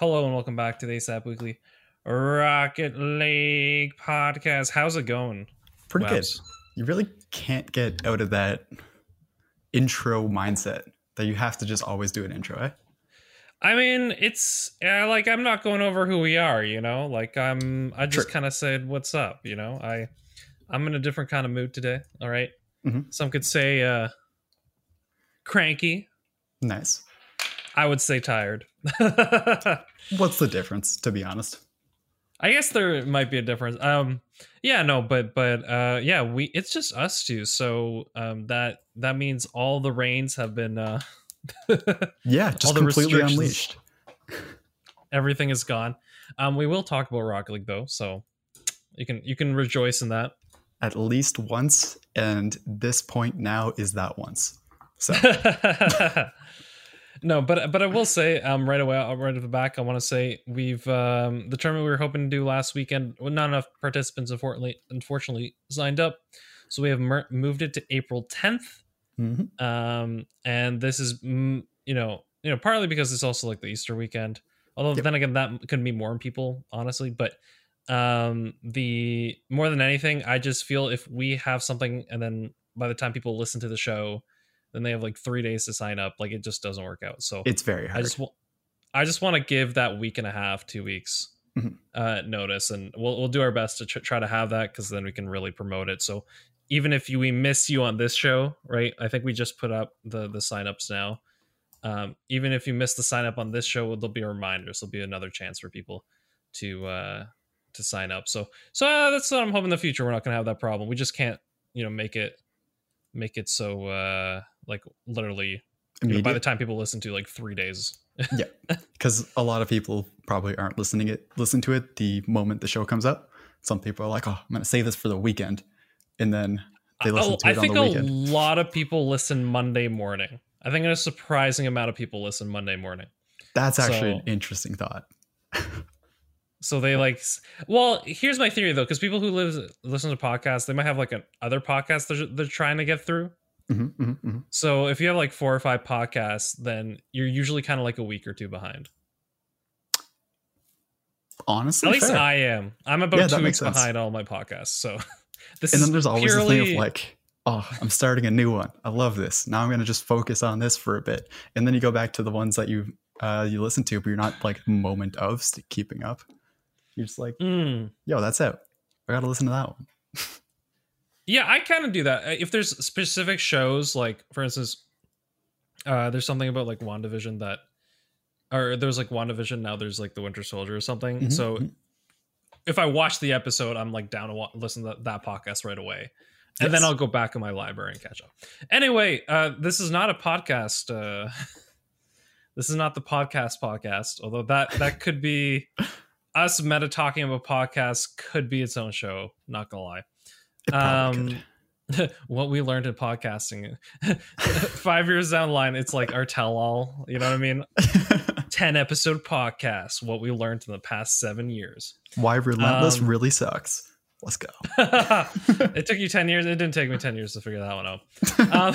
Hello and welcome back to the ASAP Weekly Rocket League podcast. How's it going? Pretty Wabs? good. You really can't get out of that intro mindset that you have to just always do an intro, eh? I mean, it's uh, like I'm not going over who we are, you know. Like I'm, I just kind of said, "What's up?" You know. I, I'm in a different kind of mood today. All right? Mhm. Some could say uh cranky. Nice. I would say tired. What's the difference, to be honest? I guess there might be a difference. Um, yeah, no, but but uh, yeah, we it's just us two. So um, that that means all the reins have been uh. Yeah, just the completely unleashed. everything is gone. Um, we will talk about Rocket League though, so you can you can rejoice in that. At least once, and this point now is that once. So no, but but I will say um right away uh, right off the back I want to say we've um the tournament we were hoping to do last weekend well, not enough participants unfortunately unfortunately signed up, so we have mer- moved it to April 10th. mhm. Um, and this is you know you know partly because it's also like the Easter weekend. Although Yep. then again, that could be more people honestly, but um the more than anything i just feel if we have something and then by the time people listen to the show then they have like three days to sign up like it just doesn't work out. So it's very hard. i just want i just want to give that week and a half two weeks Mhm. uh notice and we'll, we'll do our best to tr- try to have that because then we can really promote it. So even if you, we miss you on this show right i think we just put up the the signups now. Um even if you miss the sign up on this show there'll be a reminder so there'll be another chance for people to uh to sign up. So so uh, that's what i'm hoping in the future we're not gonna have that problem. We just can't you know make it make it so uh like literally you know, by the time people listen to like three days yeah, because a lot of people probably aren't listening it listen to it the moment the show comes up. Some people are like, "Oh, I'm going to save this for the weekend," and then they listen Oh, to I it on think the a lot of people listen Monday morning. I think a surprising amount of people listen Monday morning. That's actually so- an interesting thought. So they like. Well, here's my theory though, because people who live listen to podcasts, they might have like an other podcast they're they're trying to get through. Mhm, mhm, mhm. So if you have like four or five podcasts, then you're usually kind of like a week or two behind. Honestly, At least fair. I am. I'm about Yeah, two weeks sense. behind all my podcasts. So this and then there's always purely the thing of like oh i'm starting a new one i love this now i'm going to just focus on this for a bit and then you go back to the ones that you uh you listen to but you're not like moment of keeping up you're just like Mm. yo that's out i gotta listen to that one Yeah, I kind of do that. Uh, If there's specific shows, like for instance, uh, there's something about like WandaVision that, or there's like WandaVision now. There's like the Winter Soldier or something. Mhm, So mhm. if I watch the episode, I'm like down to wa- listen to that podcast right away, and then I'll go back in my library and catch up. Anyway, uh, this is not a podcast. Uh, this is not the podcast podcast, although that that could be us meta talking about podcasts could be its own show. Not gonna lie um what we learned in podcasting five years down the line it's like our tell-all you know what i mean? 10 episode podcast what we learned in the past seven years. Why relentless Um, really sucks. Let's go. It took you 10 years it didn't take me 10 years to figure that one out. Um,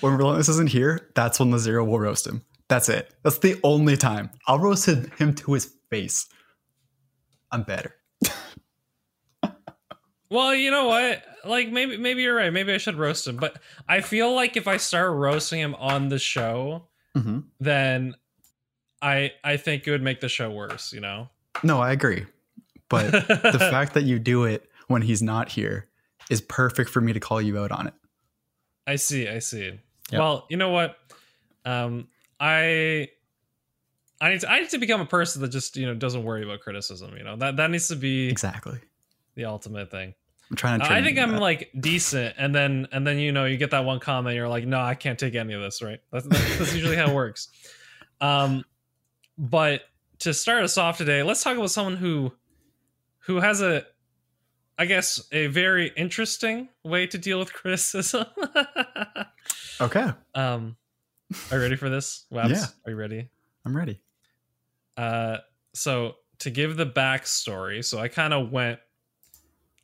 when relentless isn't here that's when the zero will roast him. That's it. That's the only time. I'll roast him him to his face. I'm better well you know what like maybe maybe you're right maybe i should roast him but i feel like if i start roasting him on the show hmm then i i think it would make the show worse you know no i agree but the fact that you do it when he's not here is perfect for me to call you out on it. I see, I see. Yep. Well, you know what? Um, I I need to I need to become a person that just you know doesn't worry about criticism. You know that that needs to be Exactly. The ultimate thing. I'm trying to. I think I'm that. like decent, and then and then you know you get that one comment, you're like, no, I can't take any of this. Right? That's that's, that's usually how it works. Um, but to start us off today, let's talk about someone who who has a I guess a very interesting way to deal with criticism. Okay, um are you ready for this? Wabs? Yeah. Are you ready? I'm ready. Uh so to give the backstory, so I kind of went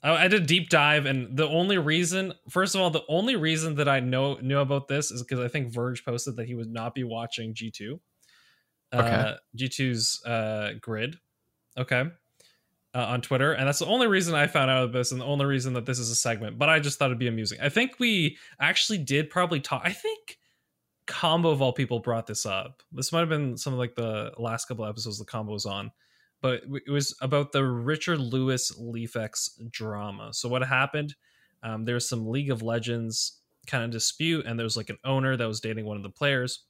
I I did a deep dive, and the only reason, first of all, the only reason that I know knew about this is because I think Verge posted that he would not be watching G two, uh, G 2s uh, grid, okay, uh, on Twitter, and that's the only reason I found out of this, and the only reason that this is a segment. But I just thought it'd be amusing. I think we actually did probably talk. I think combo of all people brought this up. This might have been some of like the last couple episodes the combo was on but it was about the Richard Lewis Leafex drama. So what happened? Um, there was some League of Legends kind of dispute, and there was like an owner that was dating one of the players.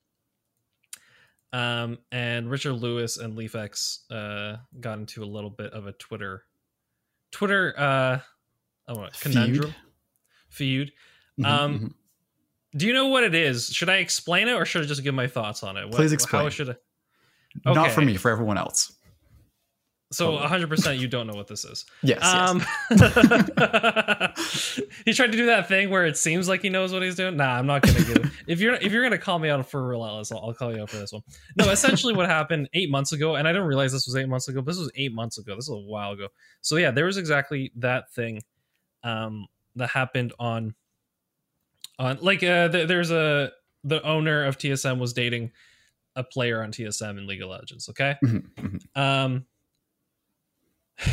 Um, and Richard Lewis and Leafex uh, got into a little bit of a Twitter, Twitter, uh, oh, conundrum, feud. Mhm, Um, mhm. Do you know what it is? Should I explain it, or should I just give my thoughts on it? What- Please How explain. should I? Not for me, for everyone else. So 100 percent you don't know what this is. Yes. yes. Um, he tried to do that thing where it seems like he knows what he's doing. Nah, I'm not gonna do it. If you're if you're gonna call me out for relentless, I'll, I'll call you out for this one. No, essentially what happened eight months ago, and I didn't realize this was eight months ago. But this was eight months ago. This was a while ago. So yeah, there was exactly that thing um, that happened on on like uh, th- there's a the owner of TSM was dating a player on TSM in League of Legends. Okay. Mhm, mhm. Um,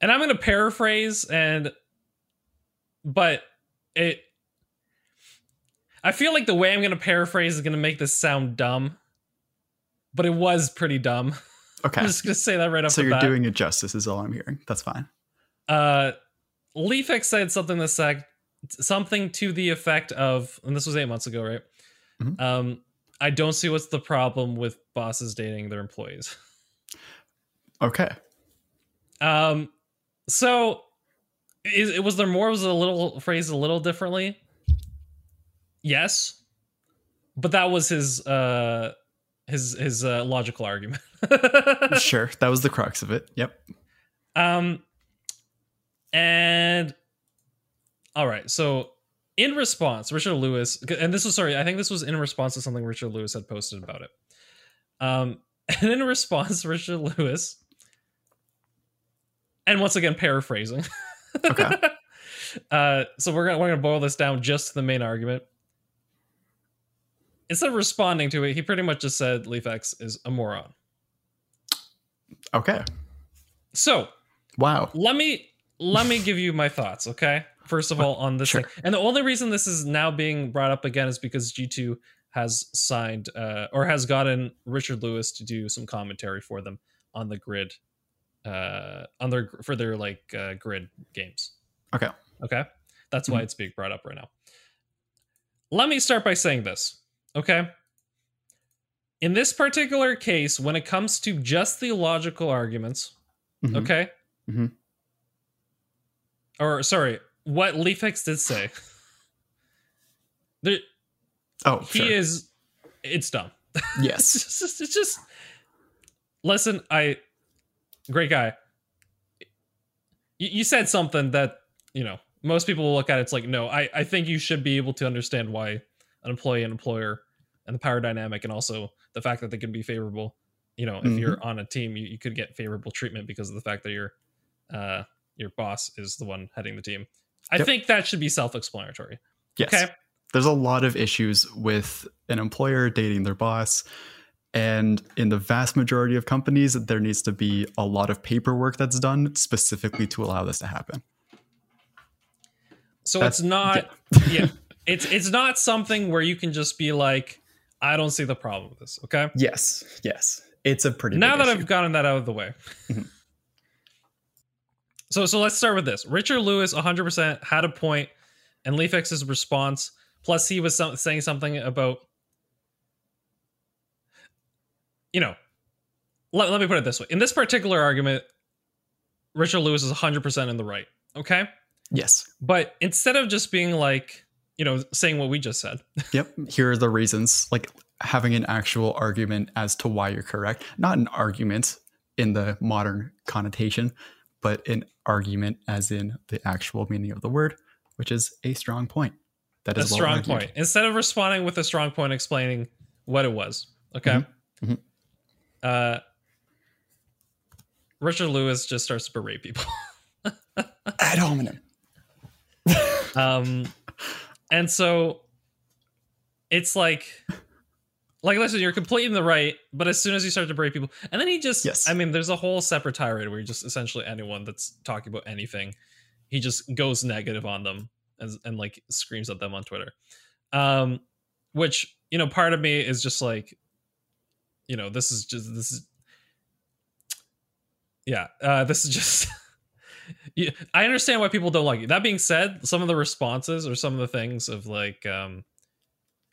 and I'm going to paraphrase and, but it, I feel like the way I'm going to paraphrase is going to make this sound dumb, but it was pretty dumb. Okay. I'm just going to say that right off So you're bat. doing it justice, is all I'm hearing. That's fine. uh, Leafex said something that said something to the effect of, and this was eight months ago, right? Mhm. Um, I don't see what's the problem with bosses dating their employees. Okay. Um, so is it was there more? Was it a little phrased a little differently? Yes, but that was his uh his his uh, logical argument. sure. That was the crux of it. Yep. um, and all right, so in response, Richard Lewis, and this was sorry, I think this was in response to something Richard Lewis had posted about it. Um, and in response, Richard Lewis, and once again paraphrasing. Okay. uh, so we're gonna we're gonna boil this down just to the main argument. Instead of responding to it, he pretty much just said LeafX is a moron. Okay. So Wow. let me let me give you my thoughts okay first of all on this Sure. thing and the only reason this is now being brought up again is because g2 has signed uh, or has gotten richard lewis to do some commentary for them on the grid uh on their for their like uh, grid games Okay. okay that's why Mhm. it's being brought up right now let me start by saying this okay in this particular case when it comes to just the logical arguments Mhm. Okay. Mhm. Or sorry, what Leafex did say. There, Oh, he sure. is. It's dumb. yes. It's just, it's just. Listen, I. Great guy. You, you said something that you know most people will look at. It's like no, I I think you should be able to understand why an employee and employer and the power dynamic and also the fact that they can be favorable. You know, if Mhm. you're on a team, you, you could get favorable treatment because of the fact that your uh your boss is the one heading the team. I Yep. think that should be self-explanatory. Yes. Okay. There's a lot of issues with an employer dating their boss. And in the vast majority of companies, there needs to be a lot of paperwork that's done specifically to allow this to happen. So That's- it's not yeah. yeah. It's it's not something where you can just be like, I don't see the problem with this. Okay. Yes. Yes. It's a pretty now that issue. I've gotten that out of the way. Mhm. so so let's start with this. Richard Lewis 100% had a point and Leafex's response plus he was some, saying something about you know let, let me put it this way. In this particular argument Richard Lewis is 100% in the right. Okay? Yes. But instead of just being like, you know, saying what we just said, Yep. Here are the reasons. Like having an actual argument as to why you're correct. Not an argument in the modern connotation, but an argument as in the actual meaning of the word, which is a strong point. That is a well strong argued. point. Instead of responding with a strong point, explaining what it was. Okay. Mhm. Mhm. Uh, Richard Lewis just starts to berate people. Ad hominem. um, and so it's like, like, listen, you're completely in the right, but as soon as you start to berate people, and then he just, Yes. I mean, there's a whole separate tirade where he just essentially anyone that's talking about anything, he just goes negative on them and, and like screams at them on Twitter. Um, which you know, part of me is just like, you know, this is just this is, yeah, uh, this is just. Yeah, I understand why people don't like it. That being said, some of the responses or some of the things of like, um,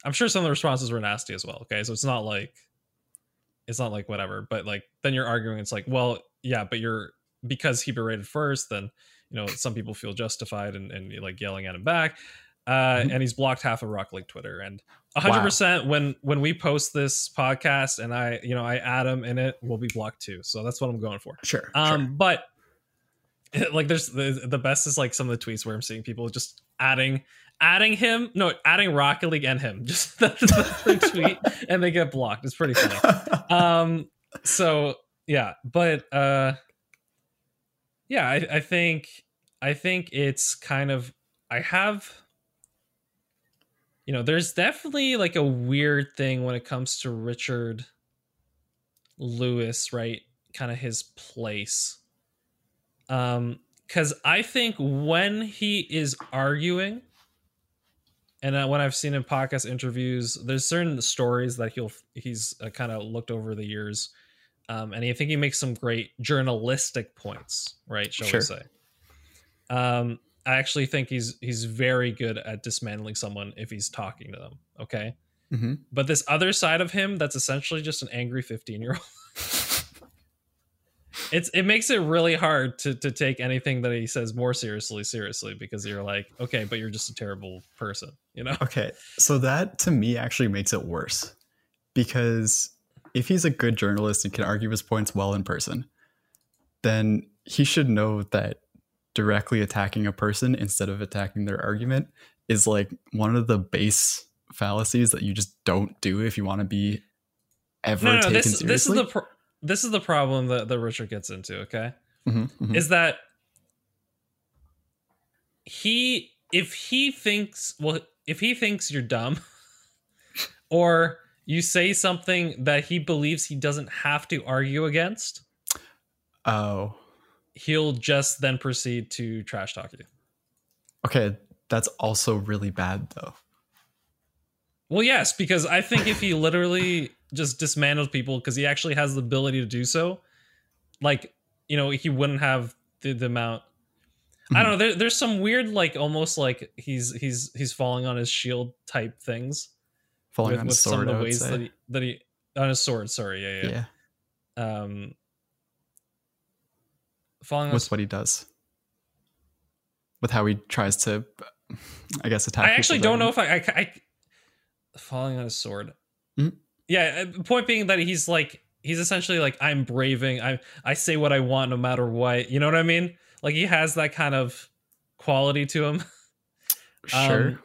I'm sure some of the responses were nasty as well. Okay, so it's not like, it's not like whatever. But like, then you're arguing. It's like, well, yeah, but you're because he berated first, then you know some people feel justified and and like yelling at him back. Uh, Mhm. and he's blocked half of Rock League Twitter. And 100 percent when when we post this podcast and I you know I add him in it, we'll be blocked too. So that's what I'm going for. Sure. Um, sure. but like, there's the the best is like some of the tweets where I'm seeing people just adding adding him, no, adding Rocket League and him, just that's the tweet, and they get blocked. It's pretty funny. Um, so yeah, but uh, yeah, I, I think I think it's kind of I have. You know, there's definitely like a weird thing when it comes to Richard Lewis, right? Kind of his place um because i think when he is arguing and uh, when i've seen in podcast interviews there's certain stories that he'll he's uh, kind of looked over the years um and i think he makes some great journalistic points right shall Sure. we say um i actually think he's he's very good at dismantling someone if he's talking to them okay? Mhm. but this other side of him that's essentially just an angry 15 year old it's it makes it really hard to to take anything that he says more seriously seriously because you're like okay but you're just a terrible person you know? Okay, so that to me actually makes it worse because if he's a good journalist and can argue his points well in person, then he should know that directly attacking a person instead of attacking their argument is like one of the base fallacies that you just don't do if you want to be ever no no taken this seriously. this is the pro- this is the problem that, that richard gets into okay Mhm, mhm. is that he if he thinks well if he thinks you're dumb or you say something that he believes he doesn't have to argue against oh, he'll just then proceed to trash talk you okay, that's also really bad though. Well, yes, because I think if he literally just dismantled people because he actually has the ability to do so, like you know, he wouldn't have the, the amount. I don't know. There, there's some weird, like almost like he's he's he's falling on his shield type things Falling with, on with sword, some of the ways that he that he on his sword. Sorry, yeah, yeah. yeah, Um, falling with what he does, with how he tries to, I guess, attack. I actually don't know if I, I, I falling on his sword. Mhm. Yeah, uh, point being that he's like he's essentially like I'm braving. I I say what I want no matter what. You know what I mean? Like he has that kind of quality to him. Sure. Um,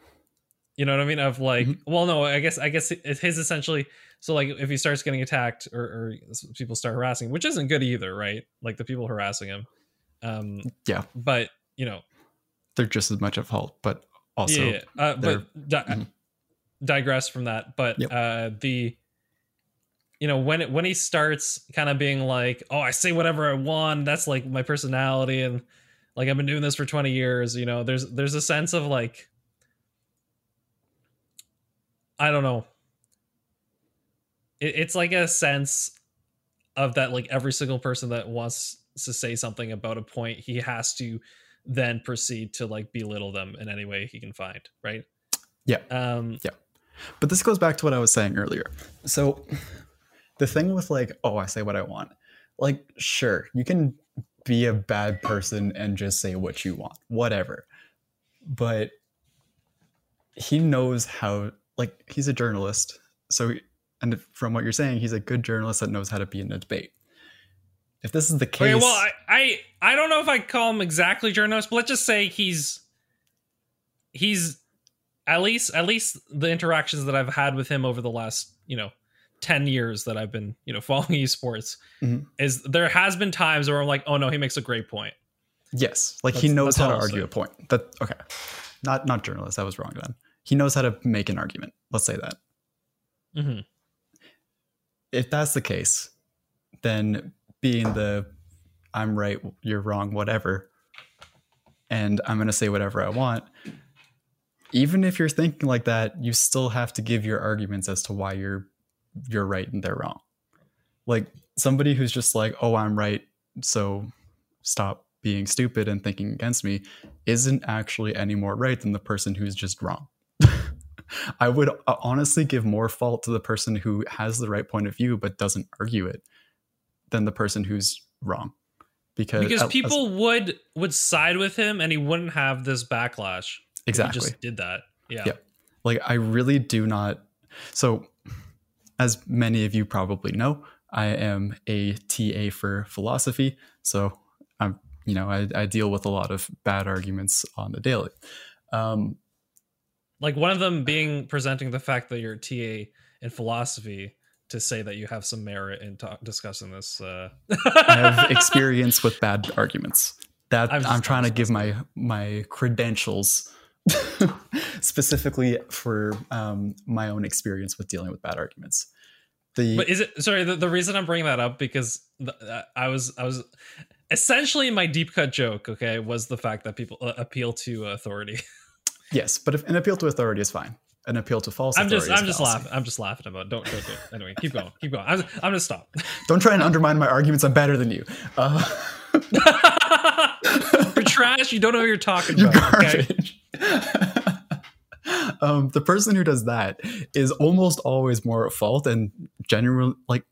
You know what I mean? Of like, Mhm. well, no, I guess I guess his essentially. So like, if he starts getting attacked or, or people start harassing, which isn't good either, right? Like the people harassing him. Um, Yeah. But you know, They're just as much at fault, but also yeah, yeah. Uh, but di- Mhm. digress from that. But Yep. uh, the you know when it when he starts kind of being like, oh, I say whatever I want. That's like my personality, and like I've been doing this for twenty years. You know, there's there's a sense of like, I don't know. It, it's like a sense of that like every single person that wants to say something about a point, he has to then proceed to like belittle them in any way he can find, right? Yeah. Um yeah. But this goes back to what I was saying earlier. So the thing with like, oh, I say what I want. Like, sure, you can be a bad person and just say what you want, whatever. But he knows how like he's a journalist. So And from what you're saying, he's a good journalist that knows how to be in a debate. If this is the case, Okay, well, I, I I don't know if I call him exactly journalist, but let's just say he's he's at least at least the interactions that I've had with him over the last you know ten years that I've been you know following esports Mhm. is there has been times where I'm like, oh no, he makes a great point. yes, like he knows how to argue a point. That okay, not not journalist. That was wrong then. He knows how to make an argument. Let's say that. hmm if that's the case, then being the I'm right, you're wrong, whatever, and I'm going to say whatever I want, even if you're thinking like that, you still have to give your arguments as to why you're you're right and they're wrong. Like somebody who's just like, "Oh, I'm right, so stop being stupid and thinking against me," isn't actually any more right than the person who's just wrong. I would uh, honestly give more fault to the person who has the right point of view but doesn't argue it than the person who's wrong. Because, Because as- as- people would would side with him, and he wouldn't have this backlash. exactly he just did that. Yeah. Yeah. like I really do not. So, as many of you probably know, I am a TA for philosophy. So I'm, you know, I, I deal with a lot of bad arguments on the daily. Um, like one of them being presenting the fact that you're a TA in philosophy to say that you have some merit in talk, discussing this. Uh... I have experience with bad arguments. That I'm I'm, trying to give my my credentials specifically for um, my own experience with dealing with bad arguments. The but is it sorry? The, the reason I'm bringing that up because the, uh, I was I was essentially my deep cut joke. Okay, was the fact that people uh, appeal to authority. yes, but if an appeal to authority is fine. An appeal to false I'm just I'm just laughing. I'm just laughing about. It. Don't don't do it. Anyway, keep going. Keep going. I'm I'm gonna stop. Don't try and undermine my arguments. I'm better than you. Uh, you're trash. You don't know what you're talking about. okay? um, the person who does that is almost always more at fault and genuinely like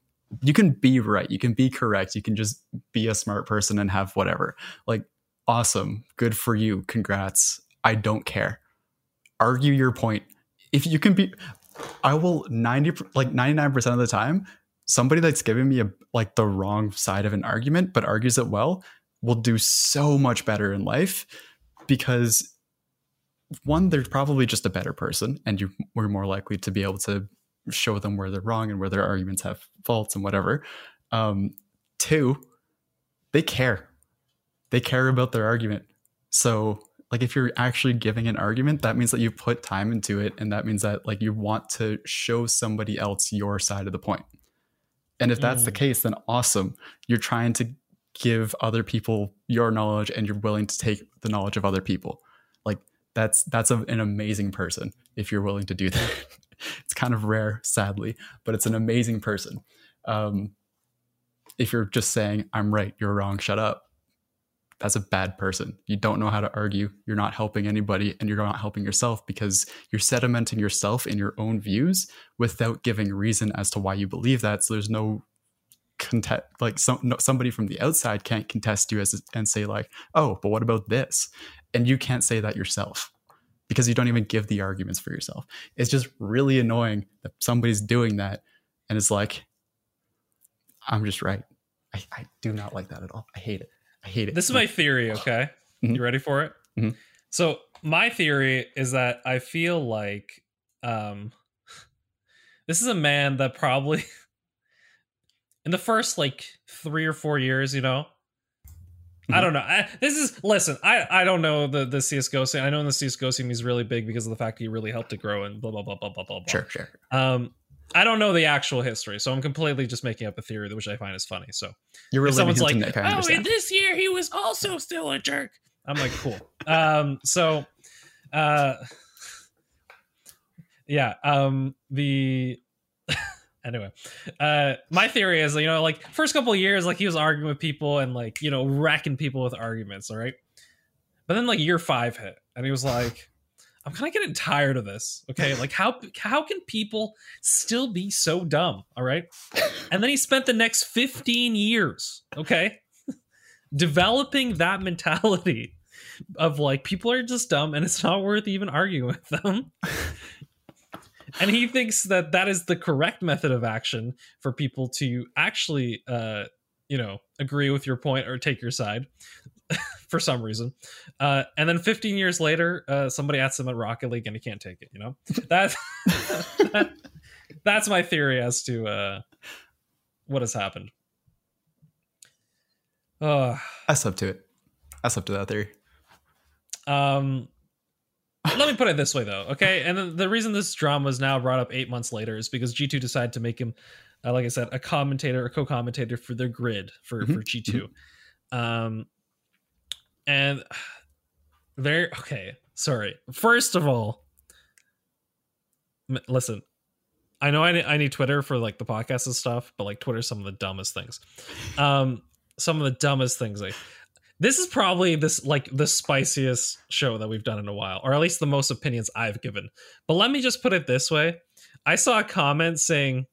you can be right, you can be correct, you can just be a smart person and have whatever. Like, awesome, good for you, congrats. I don't care. Argue your point. If you can be, I will ninety like ninety nine percent of the time. Somebody that's giving me a like the wrong side of an argument but argues it well will do so much better in life because one they're probably just a better person and you we're more likely to be able to show them where they're wrong and where their arguments have faults and whatever um two they care they care about their argument so like if you're actually giving an argument that means that you put time into it and that means that like you want to show somebody else your side of the point. and if that's the Mm. case then awesome you're trying to give other people your knowledge and you're willing to take the knowledge of other people like that's that's a, an amazing person if you're willing to do that it's kind of rare sadly but it's an amazing person um, if you're just saying i'm right you're wrong shut up that's a bad person. You don't know how to argue. You're not helping anybody and you're not helping yourself because you're sedimenting yourself in your own views without giving reason as to why you believe that. So there's no contest like some no, somebody from the outside can't contest you as and say like oh but what about this? And you can't say that yourself because you don't even give the arguments for yourself. It's just really annoying that somebody's doing that and it's like i'm just right. I, I do not like that at all. I hate it i hate it This is my theory, okay? Mhm. You ready for it? Mhm. So, my theory is that I feel like um this is a man that probably in the first like 3 or 4 years, you know. I Mhm. don't know. I, this is listen. I I don't know the the CS:GO scene. I know in the CS:GO scene he's really big because of the fact he really helped it grow and blah blah blah blah blah blah. blah. sure sure Um, I don't know the actual history, so I'm completely just making up a theory, which I find is funny. So you're someone's like, Nick, "Oh, in this year he was also still a jerk," I'm like, "Cool." um, so, uh, yeah. Um, the anyway, uh, my theory is, you know, like first couple of years, like he was arguing with people and like you know racking people with arguments, all right. But then like year five hit, and he was like. I'm kind of getting tired of this. Okay, like how how can people still be so dumb? All right, and then he spent the next 15 years, okay, developing that mentality of like people are just dumb and it's not worth even arguing with them. and he thinks that that is the correct method of action for people to actually uh you know agree with your point or take your side for some reason. Uh and then 15 years later uh somebody asks him at rocket league and he can't take it you know? That's that, that's my theory as to uh what has happened. Uh I slept to it. I slept to that theory. um let me put it this way though okay? And the, the reason this drama is now brought up eight months later is because g2 decided to make him uh, like i said a commentator a co-commentator for their grid for Mhm, for g2 um and very okay sorry. First of all m- listen i know I need, I need twitter for like the podcast and stuff but like twitter's some of the dumbest things. Um some of the dumbest things like this is probably this like the spiciest show that we've done in a while or at least the most opinions i've given. But let me just put it this way. I saw a comment saying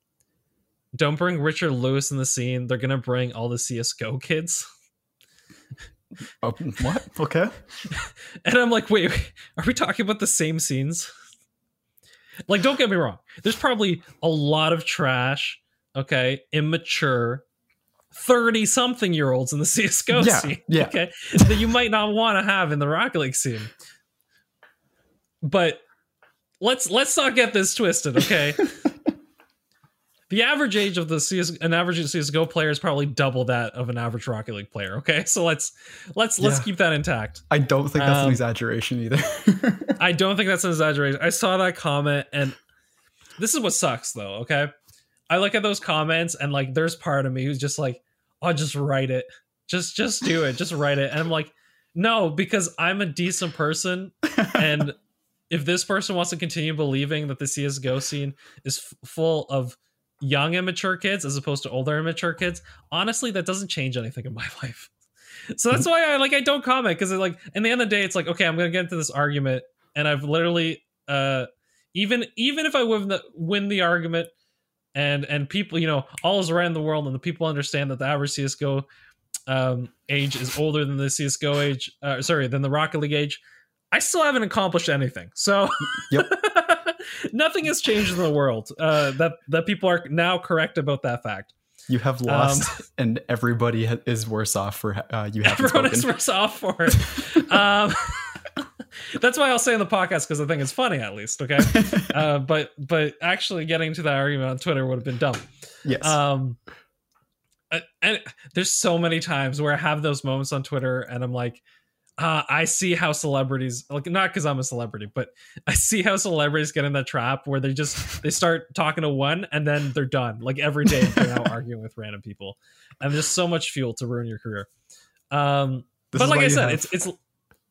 don't bring richard lewis in the scene. They're gonna bring all the csgo kids Oh, what? Okay. and i'm like wait, wait are we talking about the same scenes like don't get me wrong there's probably a lot of trash okay immature 30 something year olds in the csgo Yeah, scene yeah. okay that you might not want to have in the rocket league scene but let's let's not get this twisted okay the average age of the CS, an average csgo player is probably double that of an average rocket league player okay so let's let's let's keep that intact I don't think that's Um, an exaggeration either. I don't think that's an exaggeration. I saw that comment and this is what sucks though, okay? I look at those comments and like there's part of me who's just like, "Oh, just write it. Just just do it. Just write it." And I'm like, "No, because I'm a decent person and if this person wants to continue believing that the CS:GO scene is f- full of young immature kids as opposed to older immature kids, honestly, that doesn't change anything in my life. So that's why I like I don't comment because like in the end of the day, it's like okay, I'm gonna get into this argument, and I've literally uh even even if I win the win the argument, and and people you know all is right in the world, and the people understand that the average CS:GO um, age is older than the CS:GO age, uh, sorry, than the Rocket League age. I still haven't accomplished anything. So Yep. nothing has changed in the world. Uh, that that people are now correct about that fact. you have lost, and everybody ha- is worse off for uh, you Everyone spoken. is worse off for it. um, that's why I'll say in the podcast because I think it's funny at least. Okay, uh, but but actually getting to that argument on Twitter would have been dumb. yes. Um, uh, and there's so many times where I have those moments on Twitter, and I'm like, uh, I see how celebrities like not because I'm a celebrity, but I see how celebrities get in that trap where they just they start talking to one and then they're done. Like every day they're now arguing with random people, and there's so much fuel to ruin your career. Um, This but like I said, have- it's it's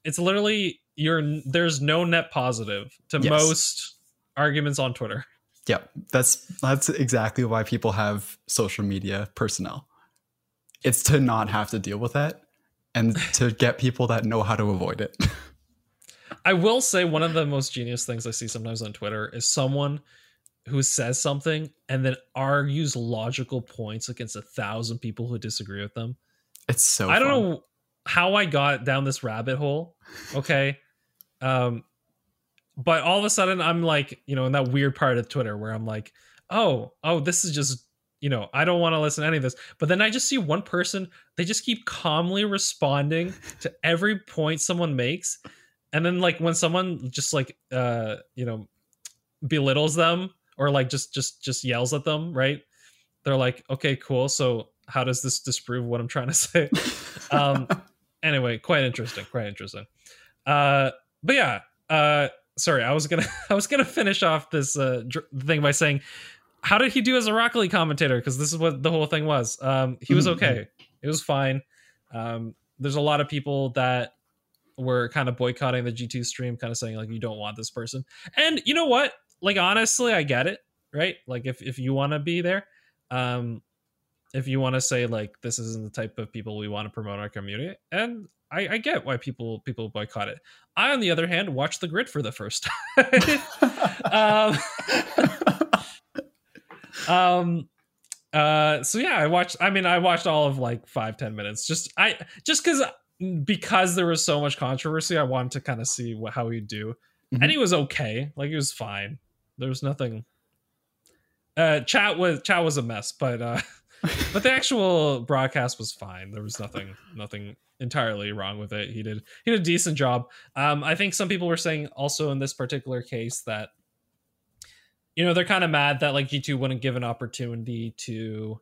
it's literally you're there's no net positive to Yes. most arguments on Twitter. yeah, that's that's exactly why people have social media personnel. It's to not have to deal with that, and to get people that know how to avoid it. I will say one of the most genius things I see sometimes on Twitter is someone who says something and then argues logical points against a thousand people who disagree with them. It's so. I don't fun. know how I got down this rabbit hole. Okay. um, but all of a sudden I'm like, you know, in that weird part of Twitter where I'm like, oh, oh, this is just, you know, I don't want to listen to any of this. But then I just see one person, they just keep calmly responding to every point someone makes. And then like when someone just like uh, you know, belittles them or like just just just yells at them, right? They're like, okay, cool. So how does this disprove what I'm trying to say? um anyway quite interesting quite interesting uh but yeah uh sorry i was gonna i was gonna finish off this uh dr- thing by saying how did he do as a rocket league commentator? Because this is what the whole thing was. Um he was Mhm, okay. It was fine. Um there's a lot of people that were kind of boycotting the g2 stream kind of saying like you don't want this person. And you know what? Like honestly i get it right? Like if if you want to be there um if you want to say like this isn't the type of people we want to promote our community and I, I get why people people boycott it. I on the other hand watched the grid for the first time. Um um uh so yeah i watched i mean i watched all of like five ten minutes just i just because because there was so much controversy i wanted to kind of see what how he'd do Mhm. and he was okay like he was fine There was nothing. Uh, chat was chat was a mess, but uh, but the actual broadcast was fine. There was nothing nothing entirely wrong with it. He did he did a decent job. Um, I think some people were saying also in this particular case that you know they're kind of mad that like G2 wouldn't give an opportunity to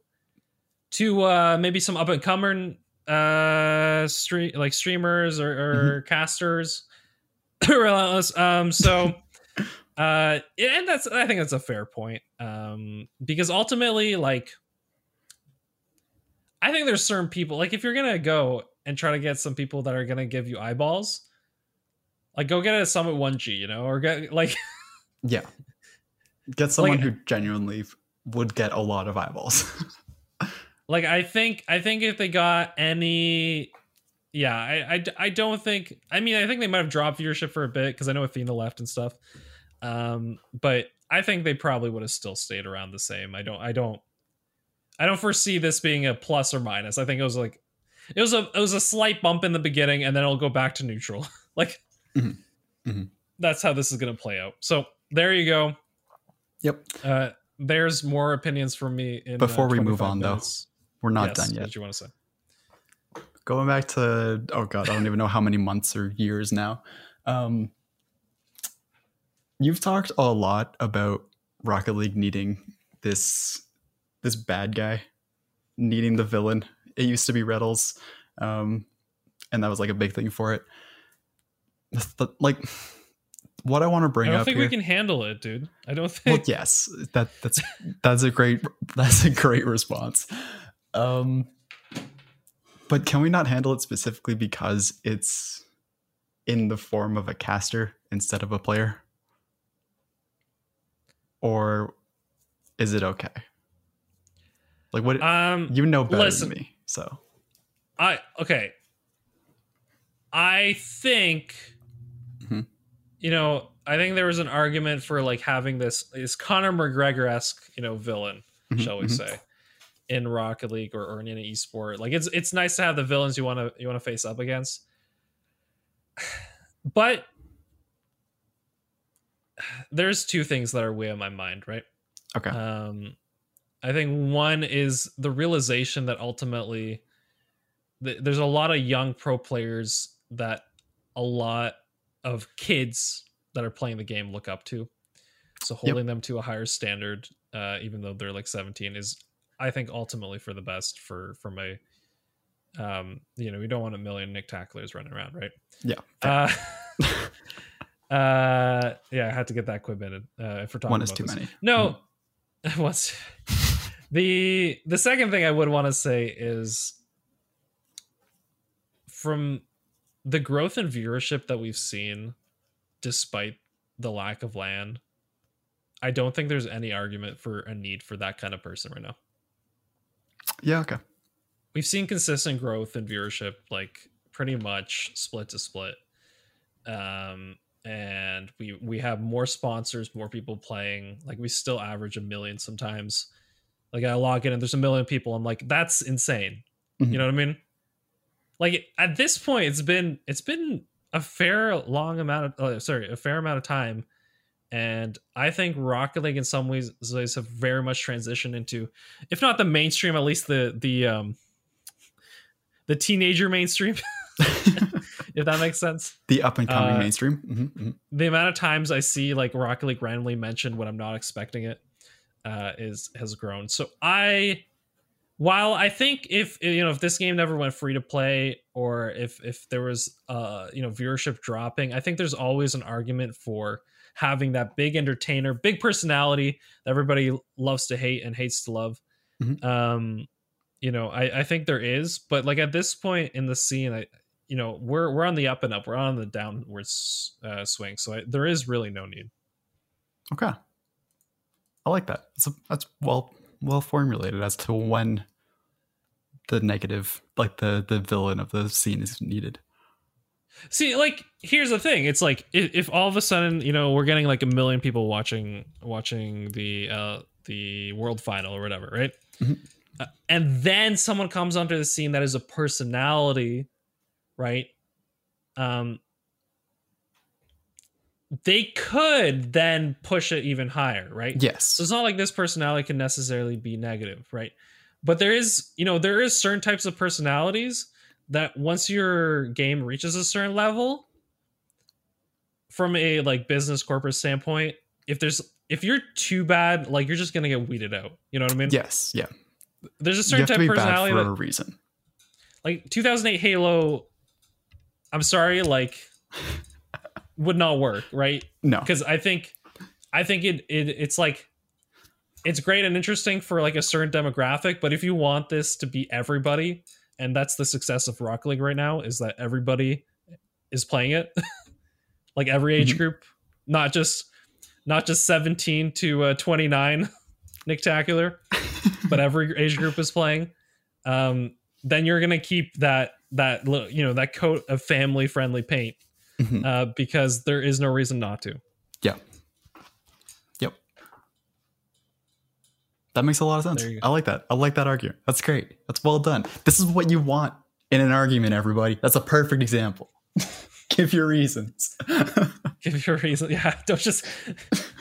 to uh maybe some up and coming uh stream like streamers or, or casters relentless um so uh and that's i think that's a fair point um because ultimately like i think there's certain people like if you're gonna go and try to get some people that are gonna give you eyeballs like go get a summit 1g you know or get like Yeah. Get someone Like- who genuinely would get a lot of eyeballs. like i think i think if they got any yeah I, I i don't think i mean i think they might have dropped viewership for a bit because i know athena left and stuff um but i think they probably would have still stayed around the same i don't i don't i don't foresee this being a plus or minus i think it was like it was a it was a slight bump in the beginning and then it'll go back to neutral like Mhm. Mhm. that's how this is going to play out so there you go yep. uh there's more opinions from me in Before uh, we move 25 on, though. We're not Yes, done yet. what you want to say going back to oh god i don't even know how many months or years now um you've talked a lot about rocket league needing this this bad guy needing the villain it used to be Reddles, um and that was like a big thing for it like what i want to bring up. I don't up think here we can handle it, dude. I don't think. well yes that that's that's a great that's a great response um but can we not handle it specifically because it's in the form of a caster instead of a player or is it okay like what um, you know better listen. than me so I okay. I think. You know, I think there was an argument for like having this is Conor McGregor esque, you know, villain, Mhm, shall we mhm. say, in Rocket League or, or in an esport. Like it's it's nice to have the villains you want to you want to face up against, but there's two things that are way on my mind, right? okay Um, I think one is the realization that ultimately th- there's a lot of young pro players that a lot of kids that are playing the game look up to. So holding them to a higher standard, uh, even though they're like 17, is I think ultimately for the best for for my. Um, you know, we don't want a million Nick tacklers running around, right? yeah Uh, uh, yeah, I had to get that quib in. Uh, if we're talking one is about too this. many No, what's the the second thing I would want to say is from the growth in viewership that we've seen, despite the lack of LAN, I don't think there's any argument for a need for that kind of person right now. yeah okay We've seen consistent growth in viewership, like pretty much split to split. Um, and we we have more sponsors, more people playing. Like we still average a million sometimes. Like I log in and there's a million people. I'm like, that's insane. Mhm. You know what I mean? Like at this point, it's been it's been a fair long amount of uh, sorry, a fair amount of time. And I think Rocket League in some ways, ways have very much transitioned into, if not the mainstream, at least the the um the teenager mainstream, if that makes sense. the up and coming Uh, mainstream Mhm, mhm. The amount of times I see like Rocket League randomly mentioned when I'm not expecting it uh, is has grown. So I, while I think if you know if this game never went free to play or if if there was uh you know viewership dropping, I think there's always an argument for having that big entertainer, big personality that everybody loves to hate and hates to love. Mhm. Um, you know, I I think there is, but like at this point in the scene, I you know we're we're on the up and up, we're on the downward uh, swing, so I, there is really no need. Okay. I like that. It's a, that's well well formulated as to when the negative, like the the villain of the scene, is needed. See, like here's the thing: it's like if, if all of a sudden you know we're getting like a million people watching watching the uh the world final or whatever, right? Mhm. Uh, and then someone comes onto the scene that is a personality, right? Um, they could then push it even higher, right? Yes. So it's not like this personality can necessarily be negative, right? But there is, you know, there is certain types of personalities that once your game reaches a certain level, from a like business corporate standpoint, if there's if you're too bad, like you're just gonna get weeded out. You know what I mean? Yes. Yeah. There's a certain type of personality for that a reason. like 2008 Halo. I'm sorry, like would not work, right? No. Because I think, I think it, it it's like it's great and interesting for like a certain demographic, but if you want this to be everybody, and that's the success of Rocket League right now, is that everybody is playing it, like every age Mhm. group, not just not just 17 to uh, 29, Nictacular, but every age group is playing. Um, then you're gonna keep that that you know that coat of family friendly paint Mhm. uh, because there is no reason not to. Yeah. Yep. That makes a lot of sense. I like that. I like that argument. That's great. That's well done. This is what you want in an argument, everybody. That's a perfect example. Give your reasons. Give your a reason. Yeah, don't just.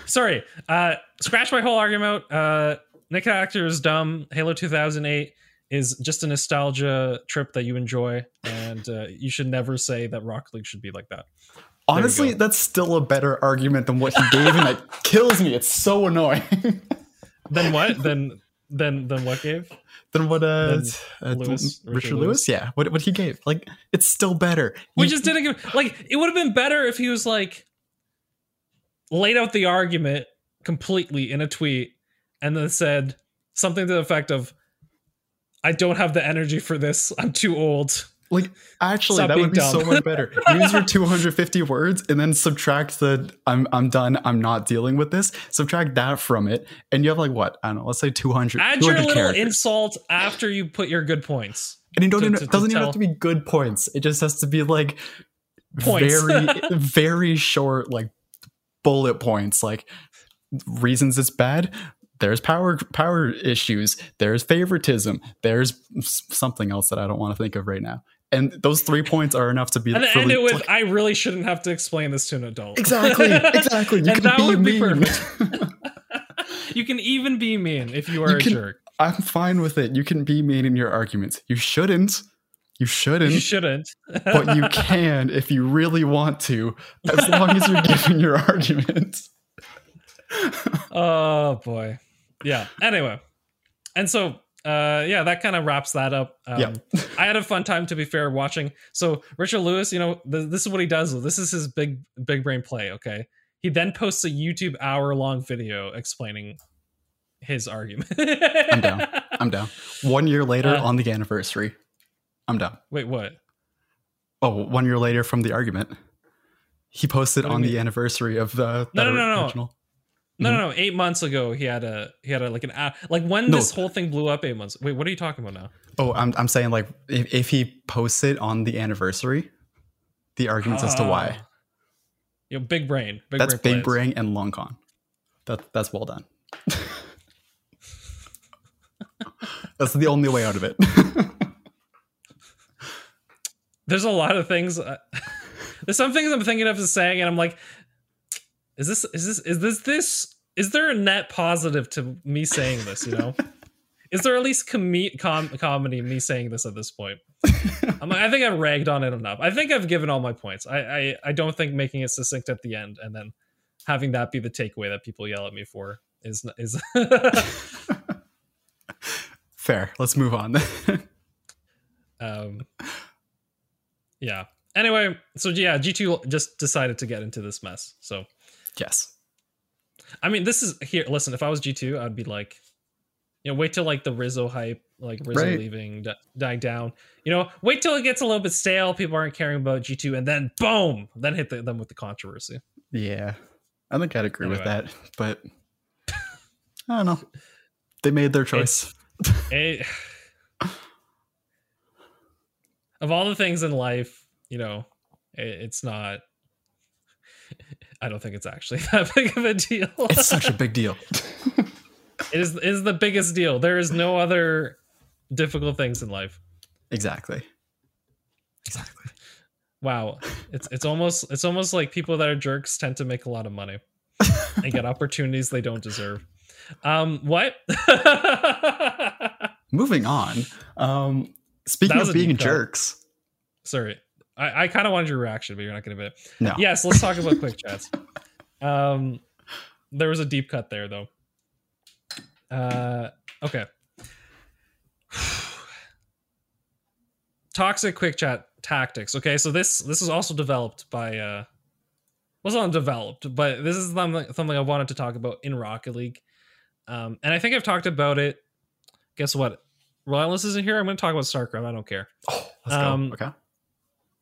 Sorry. Uh, scratch my whole argument. Uh, Nick Actor is dumb. Halo 2008 is just a nostalgia trip that you enjoy, and uh, you should never say that Rocket League should be like that. Honestly, that's still a better argument than what he gave, and that kills me. It's so annoying. Then what? then then then what gave? than what uh, Than uh Lewis, Richard, Richard Lewis? Lewis? Yeah. What what he gave. Like it's still better. We just didn't give like it would have been better if he was like laid out the argument completely in a tweet and then said something to the effect of I don't have the energy for this. I'm too old. Like actually, Stop that would be so much better. Use your 250 words and then subtract the "I'm I'm done. I'm not dealing with this." Subtract that from it, and you have like what I don't know. Let's say 200. Add your little characters. insult after you put your good points. and you don't to- even, to- to doesn't even tell- have to be good points. It just has to be like Points. very very short, like bullet points, like reasons it's bad. There's power power issues. There's favoritism. There's something else that I don't want to think of right now. And those three points are enough to be. And for end it with like- I really shouldn't have to explain this to an adult. Exactly, exactly. You And can that be would be mean. You can even be mean if you are You a can- jerk. I'm fine with it. You can be mean in your arguments. You shouldn't. You shouldn't. You shouldn't. but you can if you really want to, as long as you're giving your argument. oh boy yeah anyway and so uh yeah that kind of wraps that up um, Yeah. i had a fun time to be fair watching so richard lewis you know th- this is what he does this is his big big brain play okay he then posts a youtube hour long video explaining his argument I'm down. I'm down. One year later Uh, on the anniversary, I'm down. wait what Oh, one year later from the argument, he posted What do you on the mean? anniversary of the no, no, no. original. no no no no. eight months ago he had a he had a like an like when No. this whole thing blew up eight months wait what are you talking about now Oh, I'm I'm saying like if, if he posted on the anniversary, the arguments as to why. Ah. you know big brain big That's brain big plays. brain and long con. That that's well done. that's the only way out of it. there's a lot of things uh, there's some things i'm thinking of as saying and i'm like is this is this is this this is there a net positive to me saying this you know? Is there at least com- com- comedy me saying this at this point? I'm, i think i've ragged on it enough. I think i've given all my points. I, I i don't think making it succinct at the end and then having that be the takeaway that people yell at me for is is Fair. Let's move on. um yeah. Anyway so yeah g2 just decided to get into this mess so yes. I mean, this is here. Listen, if I was G two, I'd be like, you know, wait till like the Rizzo hype, like Rizzo Right. leaving, di- dying down. You know, wait till it gets a little bit stale. People aren't caring about G two, and then boom, then hit the, them with the controversy. Yeah. I think I'd agree with that, but I don't know. They made their choice. It, of all the things in life, you know, it, it's not. I don't think it's actually that big of a deal. It's such a big deal. it is it is the biggest deal. There is no other difficult things in life. exactly. Exactly. Wow, it's it's almost it's almost like people that are jerks tend to make a lot of money and get opportunities they don't deserve. Um, what? Moving on. Um, speaking of being deep cut. jerks, Sorry, I, I kind of wanted your reaction, but you're not going to be. no. Yes, let's talk about quick chats. Um, there was a deep cut there though. Uh, okay. Toxic quick chat tactics. Okay, so this this is also developed by uh wasn't developed, but this is something something I wanted to talk about in Rocket League. Um, and I think I've talked about it. Guess what? Relentless isn't here. I'm going to talk about StarCraft. I don't care. Oh, let's Um, go. Okay.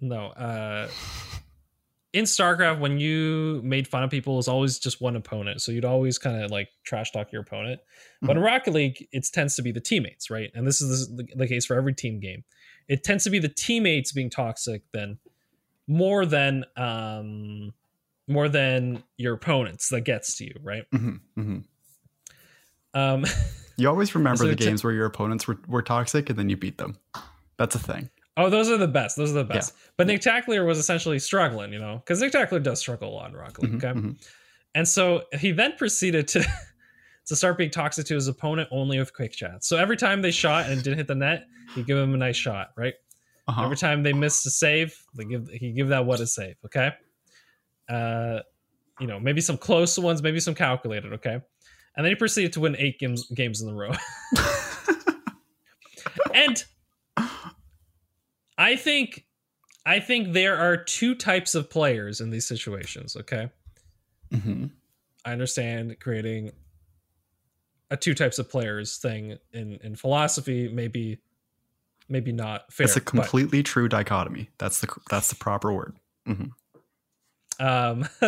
No. Uh in StarCraft, when you made fun of people, it was always just one opponent. So you'd always kind of like trash talk your opponent. But in Rocket League, it tends to be the teammates, right? And this is the, the case for every team game. It tends to be the teammates being toxic than more than um more than your opponents that gets to you, right? Mm-hmm. Mm-hmm. Um You always remember the games where your opponents were, were toxic and then you beat them. That's a thing. Oh, those are the best. Those are the best. But Nick Tackler was essentially struggling, you know, because Nick Tackler does struggle a lot in Rocket League. Mhm, Okay. mhm. And so he then proceeded to to start being toxic to his opponent only with quick chats. So every time they shot and didn't hit the net, he'd give him a nice shot, right? Uh-huh. Every time they missed a save, they give he give that what a save, okay? Uh you know, maybe some close ones, maybe some calculated, okay? And then he proceeded to win eight games games in a row. and I think I think there are two types of players in these situations, okay? Mhm. I understand creating a two types of players thing in in philosophy maybe maybe not fair. It's a but, completely true dichotomy. That's the that's the proper word. hmm um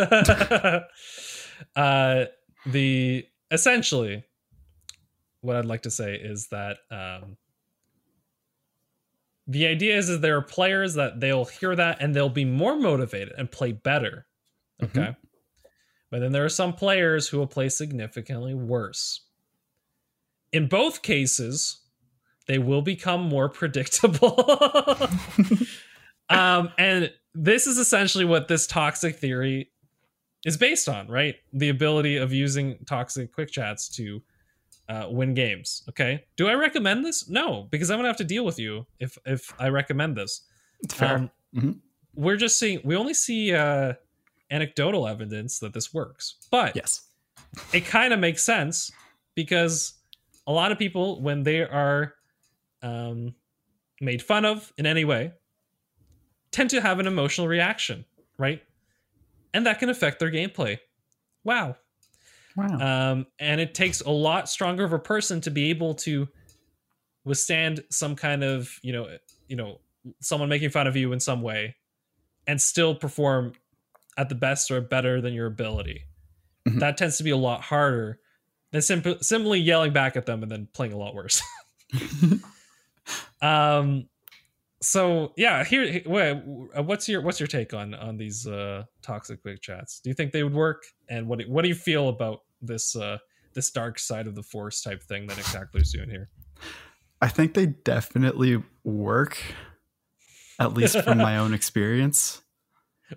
uh the essentially what I'd like to say is that um the idea is, is there are players that they'll hear that and they'll be more motivated and play better. Mhm. Okay. But then there are some players who will play significantly worse. In both cases, they will become more predictable. um, and this is essentially what this toxic theory is based on, right? The ability of using toxic quick chats to uh, win games. Okay. Do I recommend this? No, because I'm gonna have to deal with you if if I recommend this. Fair. Um, Mhm. We're just seeing. We only see uh, anecdotal evidence that this works, but yes. it kind of makes sense because a lot of people, when they are um, made fun of in any way, tend to have an emotional reaction, right? And that can affect their gameplay. Wow. Wow. Um, and it takes a lot stronger of a person to be able to withstand some kind of, you know, you know, someone making fun of you in some way and still perform at the best or better than your ability. Mhm. That tends to be a lot harder than simply simply yelling back at them and then playing a lot worse. um so yeah here wait, uh, what's your what's your take on on these uh toxic quick chats? Do you think they would work? And what do, what do you feel about this uh this dark side of the force type thing that Exactly's doing here? I think they definitely work, at least from my own experience.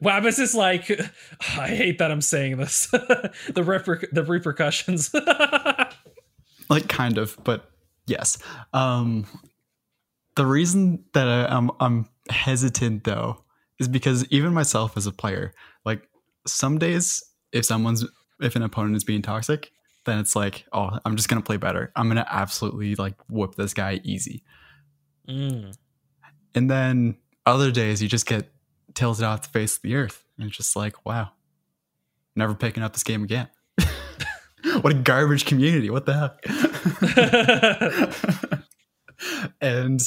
wow it's just like i hate that i'm saying this. The reper- the repercussions. Like kind of but yes. Um the reason that I, I'm, I'm hesitant though is because even myself as a player like some days if someone's if an opponent is being toxic then it's like oh i'm just gonna play better. I'm gonna absolutely like whoop this guy easy. Mm. and then other days you just get tilted off the face of the earth and it's just like wow. Never picking up this game again. What a garbage community what the heck and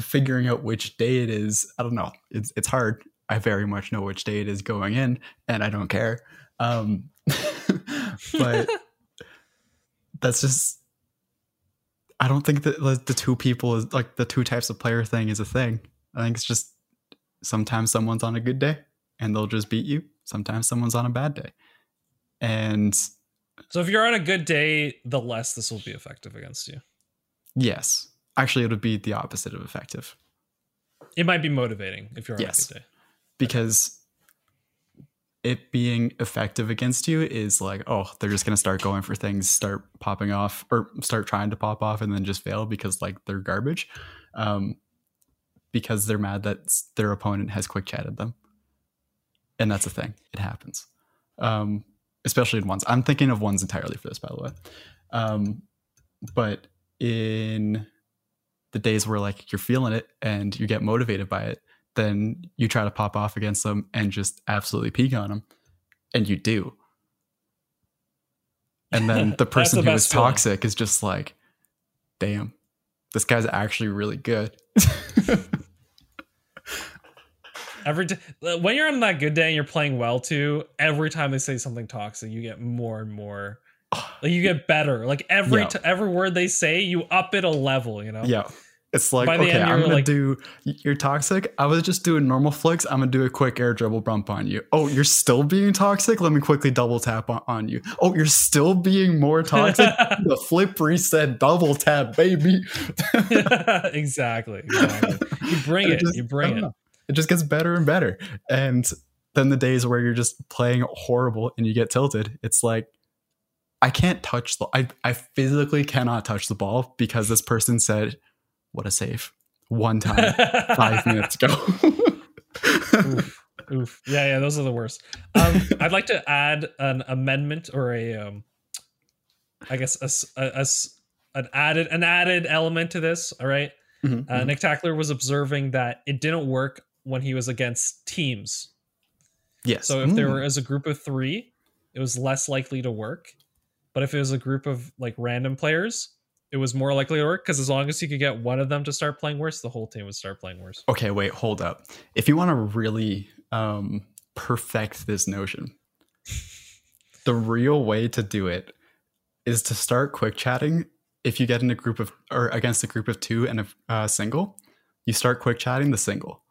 figuring out which day it is i don't know it's it's hard. I very much know which day it is going in and i don't care. Um but that's just i don't think that like, the two people is like the two types of player thing is a thing. I think it's just sometimes someone's on a good day and they'll just beat you. Sometimes someone's on a bad day. And so if you're on a good day the less this will be effective against you. Yes actually it would be the opposite of effective it might be motivating if you're on Yes. day. because it being effective against you is like, oh, they're just gonna start going for things, start popping off, or start trying to pop off, and then just fail because like they're garbage, um, because they're mad that their opponent has quick chatted them, and that's a thing. It happens, um, especially in ones. I'm thinking of ones entirely for this, by the way, um, but in the days where like you're feeling it and you get motivated by it then you try to pop off against them and just absolutely peak on them and you do and then the person the who is feeling. toxic is just like damn this guy's actually really good Every t- uh, when you're on that good day and you're playing well too, every time they say something toxic, you get more and more. Like you get better. Like every Yeah. t- every word they say, you up it a level. You know. yeah it's like By the okay end, i'm gonna like- do you're toxic i was just doing normal flicks i'm gonna do a quick air dribble bump on you oh you're still being toxic let me quickly double tap on, on you oh you're still being more toxic the flip reset double tap baby exactly. Exactly. You bring it. just- you bring it. know. It just gets better and better. And then the days where you're just playing horrible and you get tilted, it's like I can't touch the I, I physically cannot touch the ball because this person said, What a save. One time five minutes ago. Oof. Oof. Yeah, yeah, those are the worst. Um, I'd like to add an amendment or a, um, I guess, a, a- a an added an added element to this. All right, Mhm, uh, mhm. Nick Tackler was observing that it didn't work when he was against teams. yes. So if there Mm. were as a group of three, it was less likely to work. But if it was a group of like random players, it was more likely to work because as long as you could get one of them to start playing worse, the whole team would start playing worse. Okay, wait, hold up. If you want to really um, perfect this notion, the real way to do it is to start quick chatting. If you get in a group of or against a group of two and a uh, single, you start quick chatting the single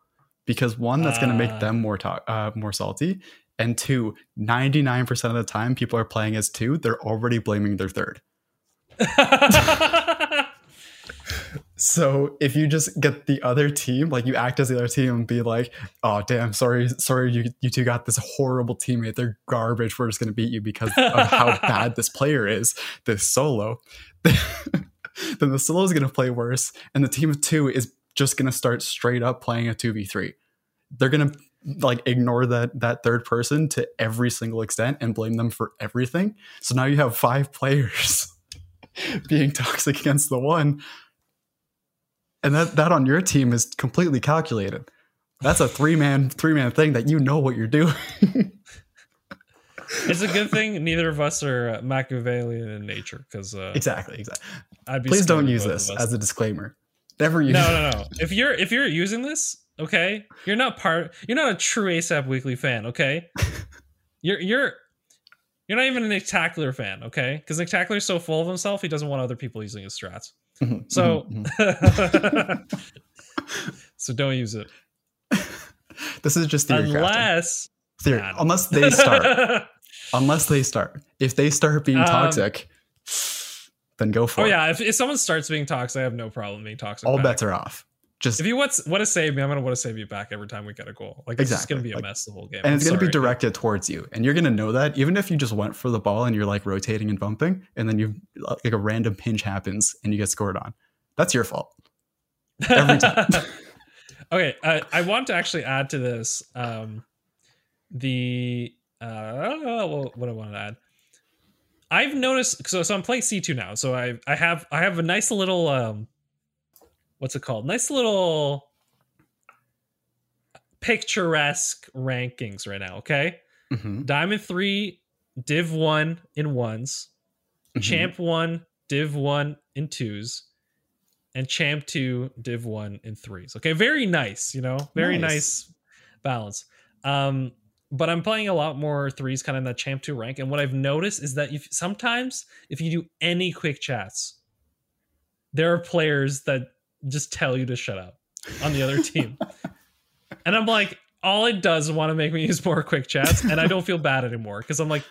because one that's going to Ah. make them more talk, uh, more salty, and two, 99% of the time people are playing as two, they're already blaming their third. So if you just get the other team, like you act as the other team and be like, "Oh damn, sorry, sorry, you you two got this horrible teammate. They're garbage. We're just gonna beat you because of how bad this player is. This solo." then the solo is gonna play worse, and the team of two is just gonna start straight up playing a two v three. They're gonna like ignore that that third person to every single extent and blame them for everything. So now you have five players being toxic against the one and that that on your team is completely calculated. That's a three man three man thing that you know what you're doing. it's a good thing neither of us are uh, Machiavellian in nature because uh, exactly, exactly. I'd be Please don't use this as a disclaimer. Never use. no, no, no. If you're if you're using this, okay, you're not part. You're not a true ASAP Weekly fan, okay? you're you're you're not even a Nick Tackler fan, okay? Because Nick Tackler is so full of himself, he doesn't want other people using his strats. Mhm, So, mhm, mhm. so don't use it this is just theory crafting. unless Theory. Unless they start. unless they start. If they start being Um, toxic, then go for oh it. yeah, if, if someone starts being toxic, I have no problem being toxic. All back. bets are off. Just If you want want to save me, I'm gonna want to save you back every time we get a goal. Like it's just gonna be a like- mess the whole game. and I'm it's going to be directed towards you and you're going to know that even if you just went for the ball and you're like rotating and bumping and then you like a random pinch happens and you get scored on that's your fault every time. okay, uh, I want to actually add to this um, the uh, what, what I want to add. I've noticed so so I'm playing C2 now. So I I have I have a nice little um what's it called? Nice little picturesque rankings right now, okay? Mhm, Diamond 3 Div 1 in ones, mhm. Champ 1 Div 1 in twos, and Champ 2 Div 1 in threes. Okay, very nice, you know, very Nice. nice, balance. Um, but I'm playing a lot more threes kind of in that Champ 2 rank. And what I've noticed is that if sometimes if you do any quick chats, there are players that just tell you to shut up on the other team. and I'm like, all it does is want to make me use more quick chats, and I don't feel bad anymore because I'm like,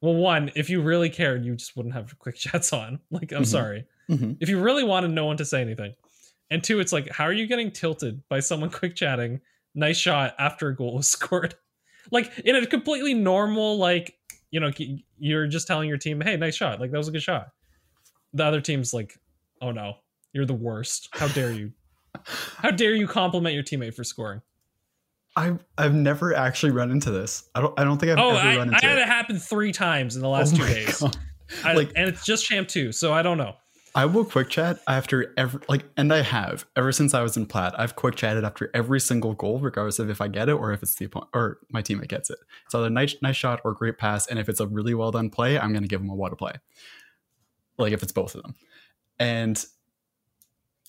well, one, if you really cared, you just wouldn't have quick chats on. Like, I'm Mhm. sorry. Mhm. If you really wanted no one to say anything, and two, it's like, how are you getting tilted by someone quick chatting? Nice shot after a goal was scored. Like in a completely normal, like you know, you're just telling your team, "Hey, nice shot! Like that was a good shot." The other team's like, "Oh no, you're the worst! How dare you? How dare you compliment your teammate for scoring?" I've I've never actually run into this. I don't I don't think I've oh, ever I, run into I had it. it happen three times in the last Oh two days. I, Like- and it's just champ two, so I don't know. I will quick chat after every like, and I have ever since I was in plat. I've quick chatted after every single goal, regardless of if I get it or if it's the opponent or my teammate gets it. It's either nice nice shot or great pass, and if it's a really well done play, I'm gonna give them a what a play. Like if it's both of them, and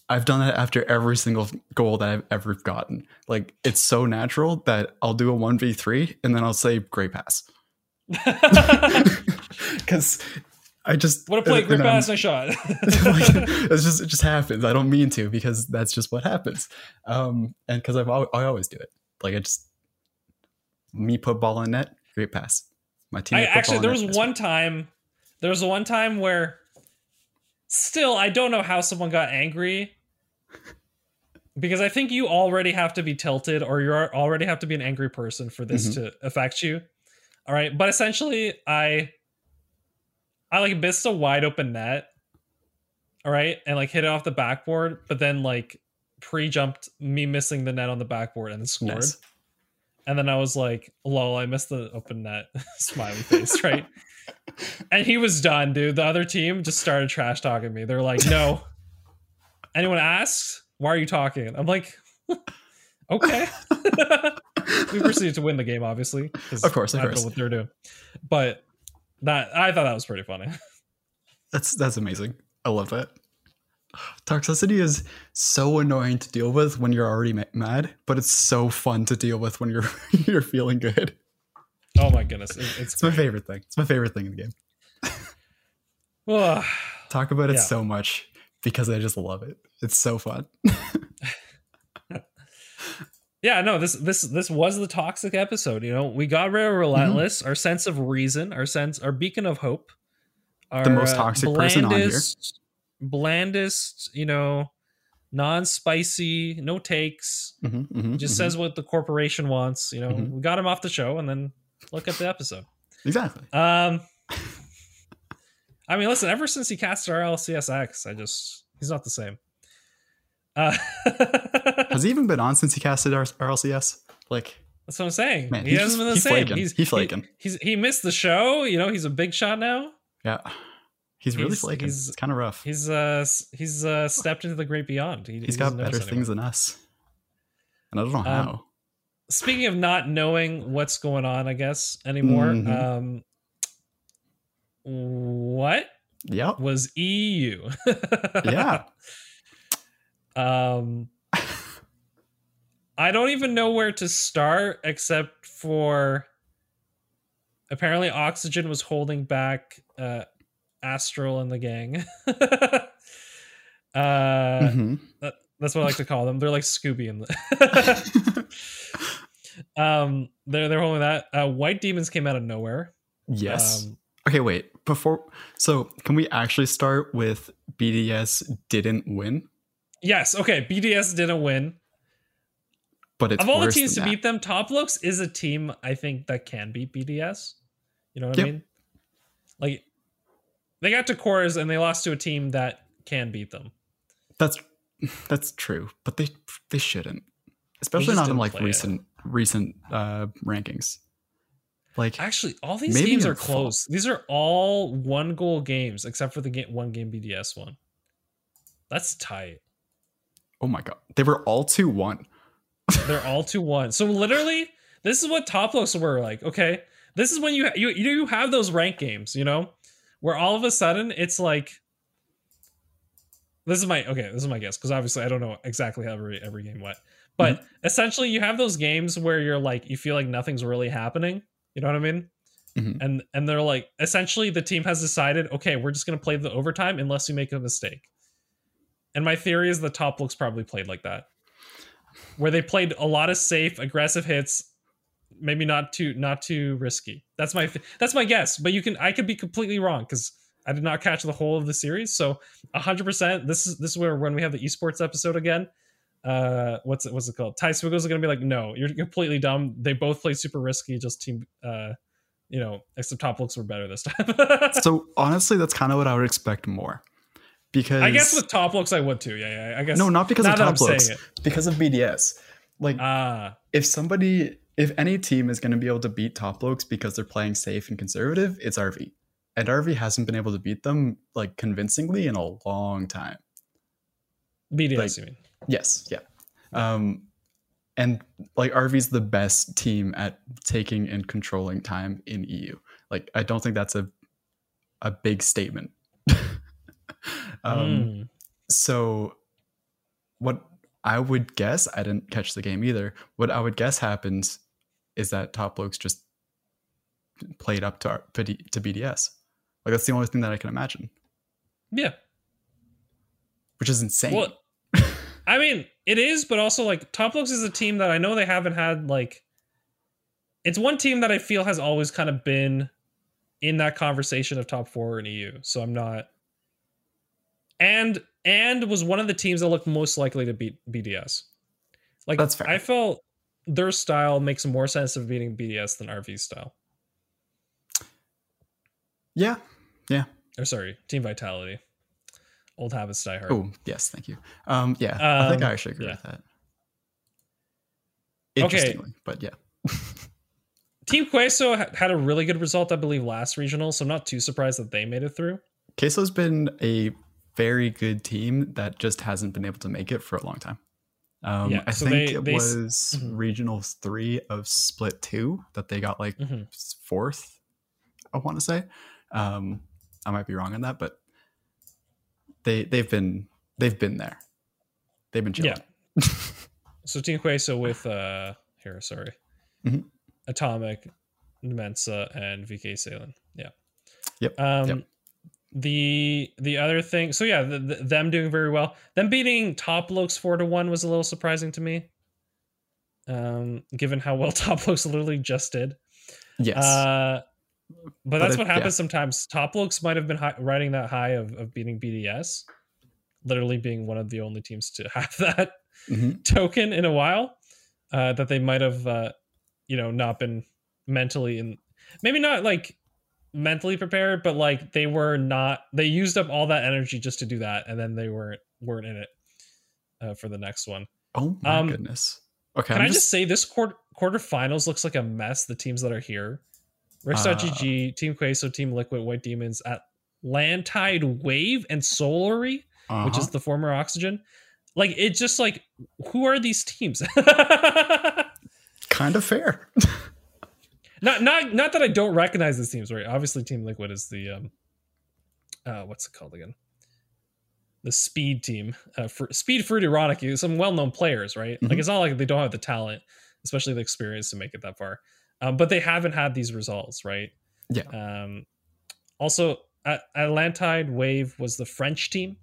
I've done that after every single goal that I've ever gotten. Like it's so natural that I'll do a one v three and then I'll say great pass because I just what a play, great I'm- pass, nice shot. it's just it just happens. I don't mean to because that's just what happens. Um, and because I've I always do it. Like I just me put ball in net, great pass. My team. I actually there was one time there was one time where still I don't know how someone got angry because I think you already have to be tilted or you already have to be an angry person for this Mhm. to affect you. All right, but essentially I I like missed a wide open net. All right, and like hit it off the backboard, but then like pre-jumped me missing the net on the backboard and scored. Nice. And then I was like, lol, I missed the open net smiley face, right? and he was done, dude. The other team just started trash talking me. They're like, no. Anyone asks, why are you talking? I'm like, okay. we proceeded to win the game, obviously. Of course, of I don't course. know what they're doing. But that I thought that was pretty funny. That's that's amazing. I love that. Toxicity is so annoying to deal with when you're already mad, but it's so fun to deal with when you're you're feeling good. Oh my goodness. It's It's my favorite thing. It's my favorite thing in the game. Talk about it Yeah. so much because I just love it. It's so fun. yeah no this this this was the toxic episode you know we got rid of relentless our sense of reason our sense our beacon of hope our The most uh, toxic person on here. blandest- blandest you know non-spicy no takes Mhm, mhm, just mhm. says what the corporation wants you know Mhm. we got him off the show and then look at the episode exactly. um i mean listen ever since he casted our lcsx i just he's not the same uh Has he even been on since he casted our RLCS? Like, That's what I'm saying. Man, he he's hasn't been the he's same. flaking. He's He's flaking. He, he's he missed the show. You know, he's a big shot now. yeah, he's really He's- flaking. he's- it's kind of rough. He's uh he's uh stepped into the great beyond. He, he's he got better things anymore. than us, and I don't know Um, how. Speaking of not knowing what's going on, I guess anymore. Mhm. Um, what Yep. was EU? Yeah. Um, I don't even know where to start except for apparently Oxygen was holding back uh, Astral and the gang. uh, Mhm. That's what I like to call them. They're like Scooby and the um they're they're holding that. Uh, White Demons came out of nowhere. yes. Um, okay, wait. Before, so can we actually start with BDS didn't win, yes, okay. BDS didn't win. but it's of all the teams to that. beat them, Top Blokes is a team I think that can beat BDS. You know what Yep. I mean? Like they got to cores and they lost to a team that can beat them. That's that's true, but they they shouldn't, especially not in like play it. recent recent uh rankings. Like Actually, all these games are close. These are all one goal games except for the game, one game BDS one. That's tight. Oh my god, they were all two one. They're all two one. So literally, this is what Top Blokes were like. Okay, this is when you you you have those rank games, you know, where all of a sudden it's like. This is my okay. This is my guess because obviously I don't know exactly how every every game went, but essentially you have those games where you're like you feel like nothing's really happening. You know what I mean? Mhm. And and they're like essentially the team has decided okay we're just gonna play the overtime unless you make a mistake. And my theory is the Top Blokes probably played like that where they played a lot of safe, aggressive hits, maybe not too not too risky. That's my that's my guess, but you can I could be completely wrong because I did not catch the whole of the series. So 100%. This is this is where when we have the esports episode again, uh, what's it what's it called? Ty Swiggles are gonna be like, no, you're completely dumb. They both play super risky. Just team, uh, you know, except Top Blokes were better this time. so honestly, that's kind of what I would expect more. Because I guess with Top Blokes, I would too. Yeah, yeah. I guess no, not because of now that top I'm looks, saying because of BDS. Like, Ah, if somebody, if any team is going to be able to beat Top Blokes because they're playing safe and conservative, it's RV, and RV hasn't been able to beat them like convincingly in a long time. BDS, Like- you mean? Yes, yeah. Um, and like RV's the best team at taking and controlling time in EU. Like, I don't think that's a a big statement. um, Mm. So, what I would guess, I didn't catch the game either. What I would guess happens is that Top Blokes just played up to our, to BDS. Like that's the only thing that I can imagine, Yeah. which is insane. Well, I mean, it is, but also like Top Blokes is a team that I know they haven't had like. It's one team that I feel has always kind of been in that conversation of top four in EU. So I'm not. And and was one of the teams that looked most likely to beat BDS. Like That's fair. I felt their style makes more sense of beating BDS than RV's style. yeah. Yeah. Or sorry, Team Vitality. Old habits die hard. Oh yes, thank you. Um, yeah, I think Um, I actually agree yeah. with that. Okay. Interestingly, but yeah. Team Queso had a really good result, I believe, last regional, so I'm not too surprised that they made it through. Queso's been a very good team that just hasn't been able to make it for a long time. Um, Yeah, I so think they- it they was Mhm. regional three of split two that they got like Mhm. fourth. I want to say. Um, I might be wrong on that, but they they've been they've been there. They've been chilling. So Team Queso with uh here, sorry, Mhm. Atomic, Mensa, and VK Salen. Yeah. Yep, Um, yep. The the other thing, so yeah, the, the, them doing very well. Them beating Top Blokes four to one was a little surprising to me. Um, given how well Top Blokes literally just did. yes. Uh, but, But that's it- what happens yeah. sometimes. Top Blokes might have been high, riding that high of, of beating BDS, literally being one of the only teams to have that Mhm. token in a while. Uh, that they might have, uh, you know, not been mentally and maybe not like mentally prepared, but like they were not. They used up all that energy just to do that, and then they weren't weren't in it uh, for the next one. Oh my um, goodness. Okay. Can I'm i just say this quarter quarterfinals looks like a mess? The teams that are here, Risk.gg, Team Queso, Team Liquid, White Demons at Landtide Wave and Solary, which uh-huh. is the former Oxygen. Like it's just like who are these teams? kind of fair. not not not that I don't recognize these teams, right? Obviously, Team Liquid is the um, uh, what's it called again? The Speed team, uh, for Speed Fruit Ironic, some well-known players, right? Like Mhm. it's not like they don't have the talent, especially the experience to make it that far. Um, but they haven't had these results, right? Yeah. Um, also, At- Atlantide Wave was the French team,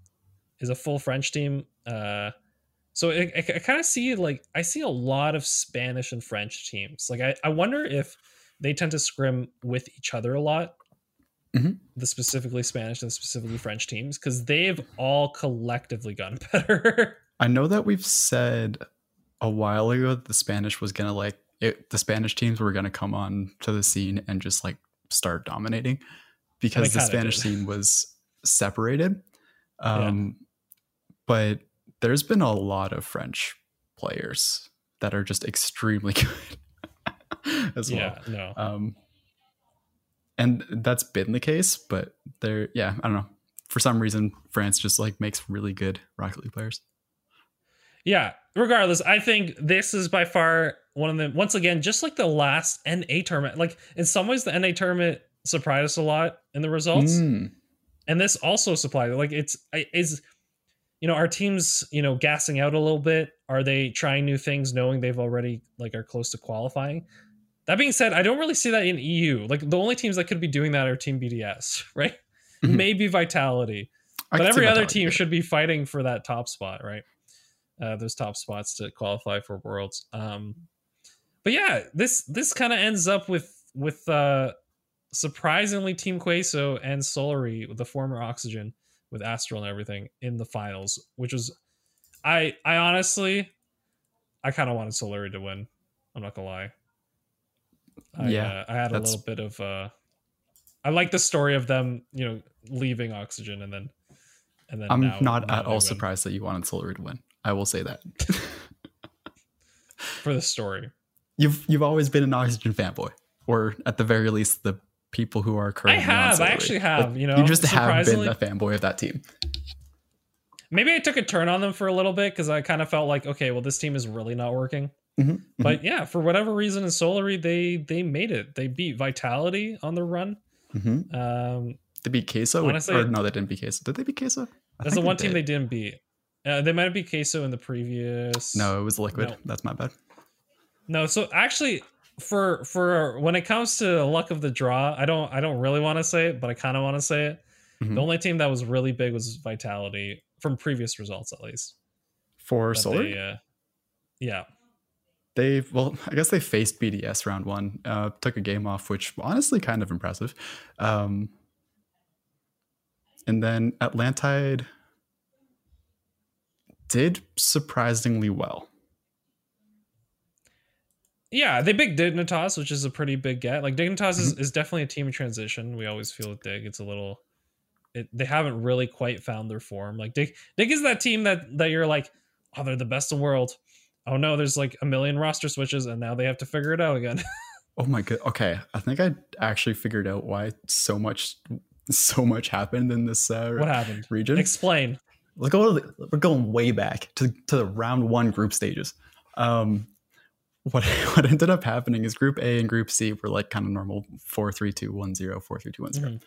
is a full French team. Uh, so I, I, I kind of see like I see a lot of Spanish and French teams. Like I, I wonder if they tend to scrim with each other a lot. Mhm. The specifically Spanish and specifically French teams because they've all collectively gotten better. I know that we've said a while ago that the Spanish was gonna like it, the Spanish teams were gonna come on to the scene and just like start dominating because the Spanish did. scene was separated. Um, But there's been a lot of French players that are just extremely good as well. yeah, no. Um, and that's been the case, but there, yeah, I don't know. For some reason, France just like makes really good Rocket League players. Yeah, regardless, I think this is by far one of the once again, just like the last NA tournament. Like in some ways, the NA tournament surprised us a lot in the results, Mm. and this also supplied. Like it's is you know our teams you know gassing out a little bit. Are they trying new things, knowing they've already like are close to qualifying? That being said, I don't really see that in EU. Like the only teams that could be doing that are Team BDS, right? Mhm. Maybe Vitality I but every other team should be fighting for that top spot, right? Uh, those top spots to qualify for worlds. Um, but yeah, this this kind of ends up with with uh, surprisingly, Team Queso and Solary, the former Oxygen with Astral and everything, in the finals, which was, I I honestly, I kind of wanted Solary to win. I'm not gonna lie. I, Yeah, uh, I had a little bit of. uh I like the story of them, you know, leaving Oxygen and then, and then. I'm now- not now at all win surprised that you wanted Solary to win. I will say that. for the story. you've you've always been an Oxygen fanboy, or at the very least, the people who are I currently. on have, I actually have. Like, you know, you just have been a fanboy of that team. maybe I took a turn on them for a little bit because I kind of felt like, okay, well, this team is really not working. Mhm, But yeah, for whatever reason in Solary, they they made it. They beat Vitality on the run. mhm. Um, They beat Queso, Honestly- or no, they didn't beat Queso. Did they beat Queso? I that's the think one team did. they didn't beat. Uh, they might have beat Queso in the previous. No, it was Liquid. No. That's my bad. no. So actually, for for when it comes to luck of the draw, I don't I don't really want to say it, but I kind of want to say it. Mhm. The only team that was really big was Vitality from previous results, at least. For That Solar, uh, yeah. They well, I guess they faced BDS round one. Uh, took a game off, which honestly kind of impressive. Um, and then Atlantide did surprisingly well. Yeah, they big Dignitas, which is a pretty big get. Like Dignitas Mm-hmm. is, is definitely a team in transition. We always feel with Dig. It's a little it, they haven't really quite found their form. Like Dig Dig is that team that that you're like, oh, they're the best in the world. Oh no, there's like a million roster switches and now they have to figure it out again. Oh my god. Okay, I think I actually figured out why so much, so much happened in this uh, what happened? region. Explain. We're going, we're going way back to, to the round one group stages. Um, what what ended up happening is Group A and Group C were like kind of normal 4 3 2 1 0, 4 3 2 1 0.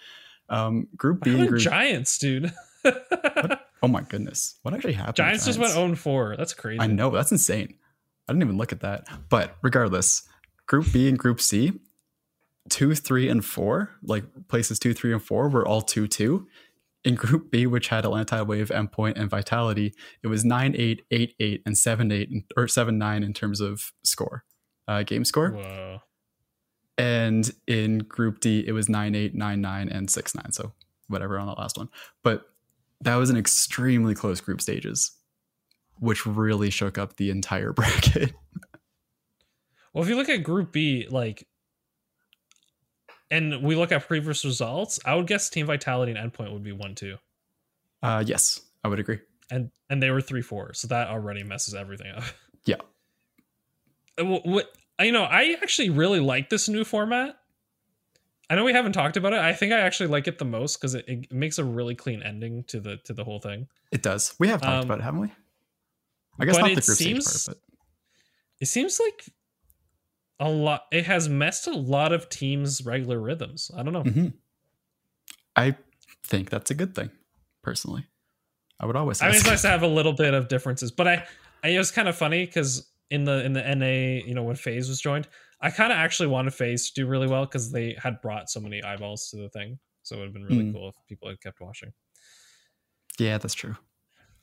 Um, group B and Group Giants, dude? Oh my goodness. What actually happened? to Giants just went 0 4. That's crazy. I know, that's insane. I didn't even look at that. But regardless, Group B and Group C, two, three, and four, like places two, three, and four, were all two, two. In Group B, which had Atlantide Wave, Endpoint, and Vitality, it was nine, eight, eight, eight, and seven, eight, or seven, nine in terms of score, uh, game score. Whoa. And in Group D, it was nine, eight, nine, nine, and six, nine. So whatever on that last one. But that was an extremely close group stages, which really shook up the entire bracket. Well, if you look at Group B, like, and we look at previous results, I would guess Team Vitality and Endpoint would be one two, Uh, yes, I would agree. and and they were three four, so that already messes everything up. Yeah. Uh, wh- What you know, I actually really like this new format. I know we haven't talked about it. I think I actually like it the most because it, it makes a really clean ending to the to the whole thing. It does. We have talked Um, about it, haven't we? I guess not the group seems- stage part, but It seems like a lot. It has messed a lot of teams' regular rhythms. I don't know. but hmm I think that's a good thing, personally. I would always say I mean, it's nice to have a little bit of differences, but I, I it was kind of funny because in the in the NA, you know, when FaZe was joined, I kind of actually wanted FaZe to do really well because they had brought so many eyeballs to the thing, so it would have been really Mm. cool if people had kept watching. yeah, that's true.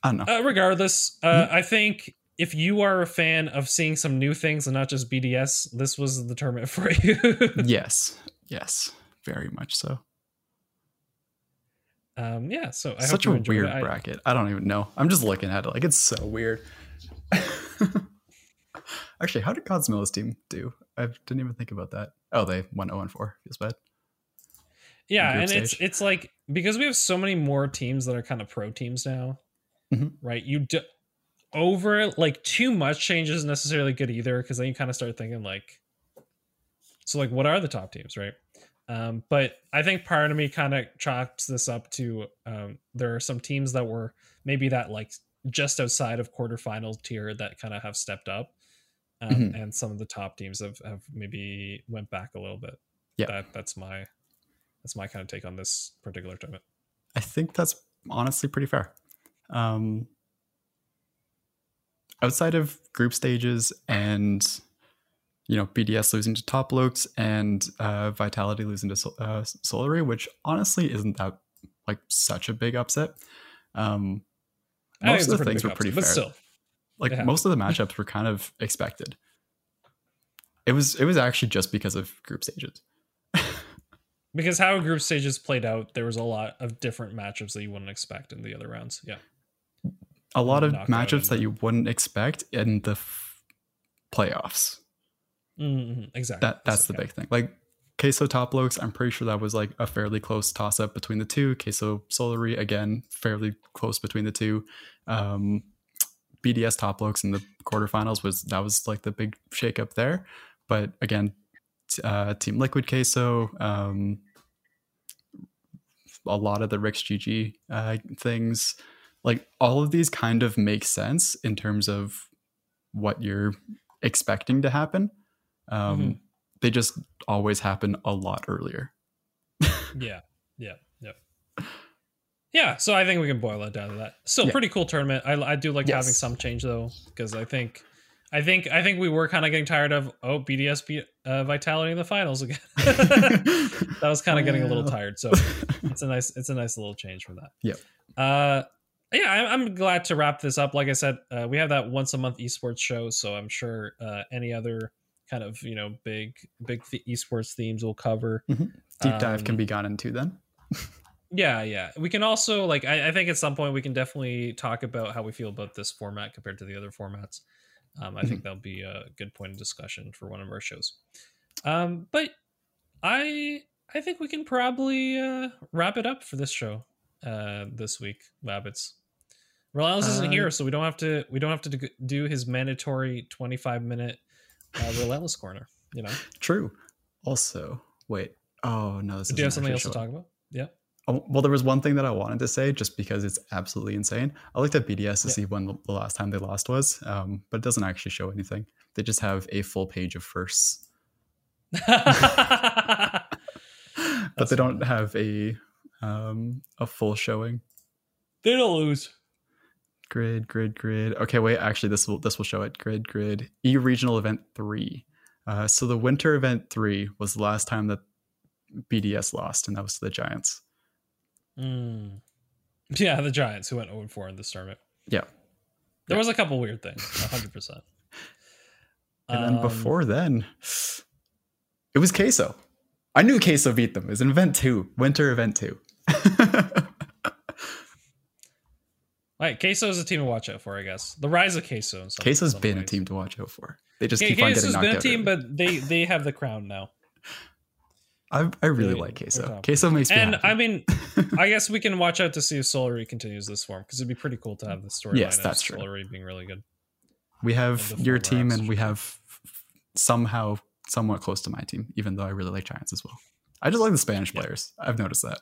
I don't know. Uh, regardless, uh, I think if you are a fan of seeing some new things and not just BDS, this was the tournament for you. yes, yes, very much so. um, yeah, so I Such hope a weird it. I- bracket. I don't even know. I'm just looking at it like it's so weird. Actually, how did Godsmilla's team do? I didn't even think about that. Oh, they went 0 and 4. Feels bad. yeah and it's stage. it's like because we have so many more teams that are kind of pro teams now Mhm. right you do over like too much change isn't necessarily good either because then you kind of start thinking like so like what are the top teams right um but i think part of me kind of chops this up to um there are some teams that were maybe that like just outside of quarterfinal tier that kind of have stepped up um, Mhm. and some of the top teams have, have maybe went back a little bit Yeah. that that's my that's my kind of take on this particular tournament. I think that's honestly pretty fair. Um, outside of group stages and you know BDS losing to Top Blokes and uh, Vitality losing to Sol- uh, Solary, which honestly isn't that like such a big upset. Um, most of the things were pretty upset, fair. but still, like Yeah. most of the matchups were kind of expected. It was it was actually just because of group stages. because how group stages played out, there was a lot of different matchups that you wouldn't expect in the other rounds. Yeah, a lot of matchups that you wouldn't expect in the f- playoffs. Mhm, exactly. That that's the big thing. Like Queso Top Blokes, I'm pretty sure that was like a fairly close toss up between the two. Queso Solary, again, fairly close between the two. Um, BDS Top Blokes in the quarterfinals was that was like the big shakeup there. But again, uh, Team Liquid Queso, um, a lot of the Rix GG uh, things, like all of these kind of make sense in terms of what you're expecting to happen. Um, Mhm. They just always happen a lot earlier. Yeah, yeah, yeah. Yeah, so I think we can boil it down to that. Still, Yeah. pretty cool tournament. I, I do like Yes. having some change though, because I think, I think, I think we were kind of getting tired of oh BDS beat uh, Vitality in the finals again. that was kind of getting a little tired. So it's a nice, it's a nice little change from that. Yeah. Uh, yeah, I- I'm glad to wrap this up. Like I said, uh, we have that once a month esports show, so I'm sure uh, any other kind of you know big big esports themes we'll cover. Deep dive can Um, be gone into then. Yeah, yeah. We can also like I, I think at some point we can definitely talk about how we feel about this format compared to the other formats. Um, I think that'll be a good point of discussion for one of our shows. Um, but I I think we can probably uh, wrap it up for this show uh, this week, Rabbits. Relentless isn't Uh, here, so we don't have to we don't have to do- his mandatory twenty five minute uh, Relentless corner. You know, True. Also, wait. Oh no, this do you have something else to talk about? Yeah. Oh, well, there was one thing that I wanted to say just because it's absolutely insane. I looked at BDS to Yeah. see when the last time they lost was, um, but it doesn't actually show anything. They just have a full page of firsts, but That's they don't fine. have a um, a full showing. they don't lose. Grid, grid, grid. Okay, wait. Actually, this will this will show it. Grid, grid. E regional event three. Uh, so the winter event three was the last time that BDS lost, and that was to the Giants. Mm. Yeah, the Giants who went 0 4 in this tournament. Yeah. There was a couple weird things, 100%. And then Um, before then, it was Queso. I knew Queso beat them. It was in event two, winter event two. Right, Queso is a team to watch out for, I guess. The rise of Queso. In some, Queso's some been a team to watch out for. They just K- keep on getting Queso's knocked been a team, but they they have the crown now. I, I really like Queso. Queso makes me And happy. I mean, I guess we can watch out to see if Solary continues this form because it'd be pretty cool to have the storyline Yes, of that's true. Solary being really good. we have your team, and we have somehow somewhat close to my team, even though I really like Giants as well. I just like the Spanish Yeah. players. I've noticed that.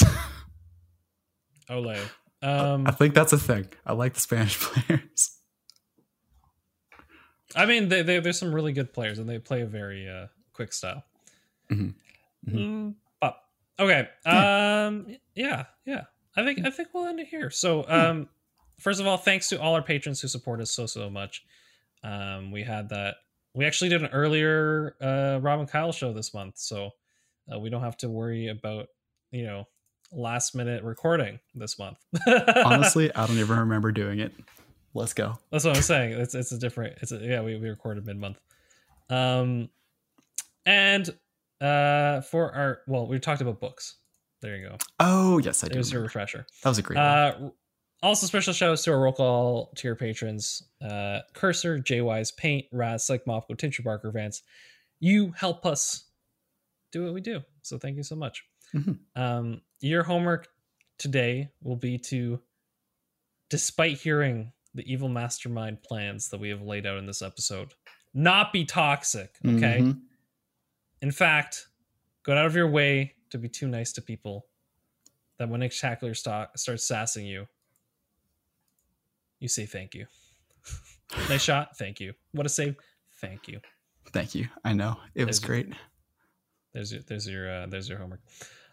Ole. Um, I think that's a thing. I like the Spanish players. I mean, they, they, there's some really good players, and they play a very uh, quick style. Mhm. Mhm. Mm, but okay, um, yeah, yeah. I think I think we'll end it here. So, um, first of all, thanks to all our patrons who support us so so much. Um, we had that. We actually did an earlier uh, Rob and Kyle show this month, so uh, we don't have to worry about you know last minute recording this month. Honestly, I don't even remember doing it. Let's go. That's what I'm saying. It's it's a different. It's a, yeah. We we recorded mid month, um, and uh for our well we talked about books. There you go. Oh yes, I do. There's your remember. refresher. That was a great one. Uh, also special shows to our roll call to your patrons: uh, Cursor, JWise, Paint, Raz, Psych Mopco, Tincture Barker, Vance. You help us do what we do. So thank you so much. Mhm. Um, your homework today will be to, despite hearing the evil mastermind plans that we have laid out in this episode, not be toxic. Okay. Mhm. In fact, go out of your way to be too nice to people. That when a tackler stock starts sassing you, you say thank you. nice shot, thank you. What a save, thank you. Thank you. I know it was There's- great. There's your there's your uh, there's your homework.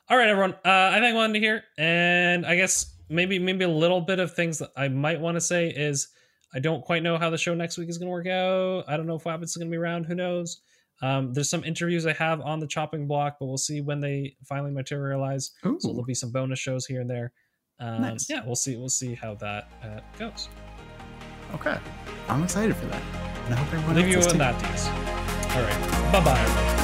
All right, everyone. Uh, I think we'll end it here, and I guess maybe maybe a little bit of things that I might want to say is I don't quite know how the show next week is going to work out. I don't know if Wabbits is going to be around. Who knows? Um, there's some interviews I have on the chopping block, but we'll see when they finally materialize. Ooh, So there'll be some bonus shows here and there. Um, Nice. Yeah, we'll see. We'll see how that uh, goes. okay. I'm excited for that. And I hope everyone Leave you with that, tease. All right. Bye. Bye.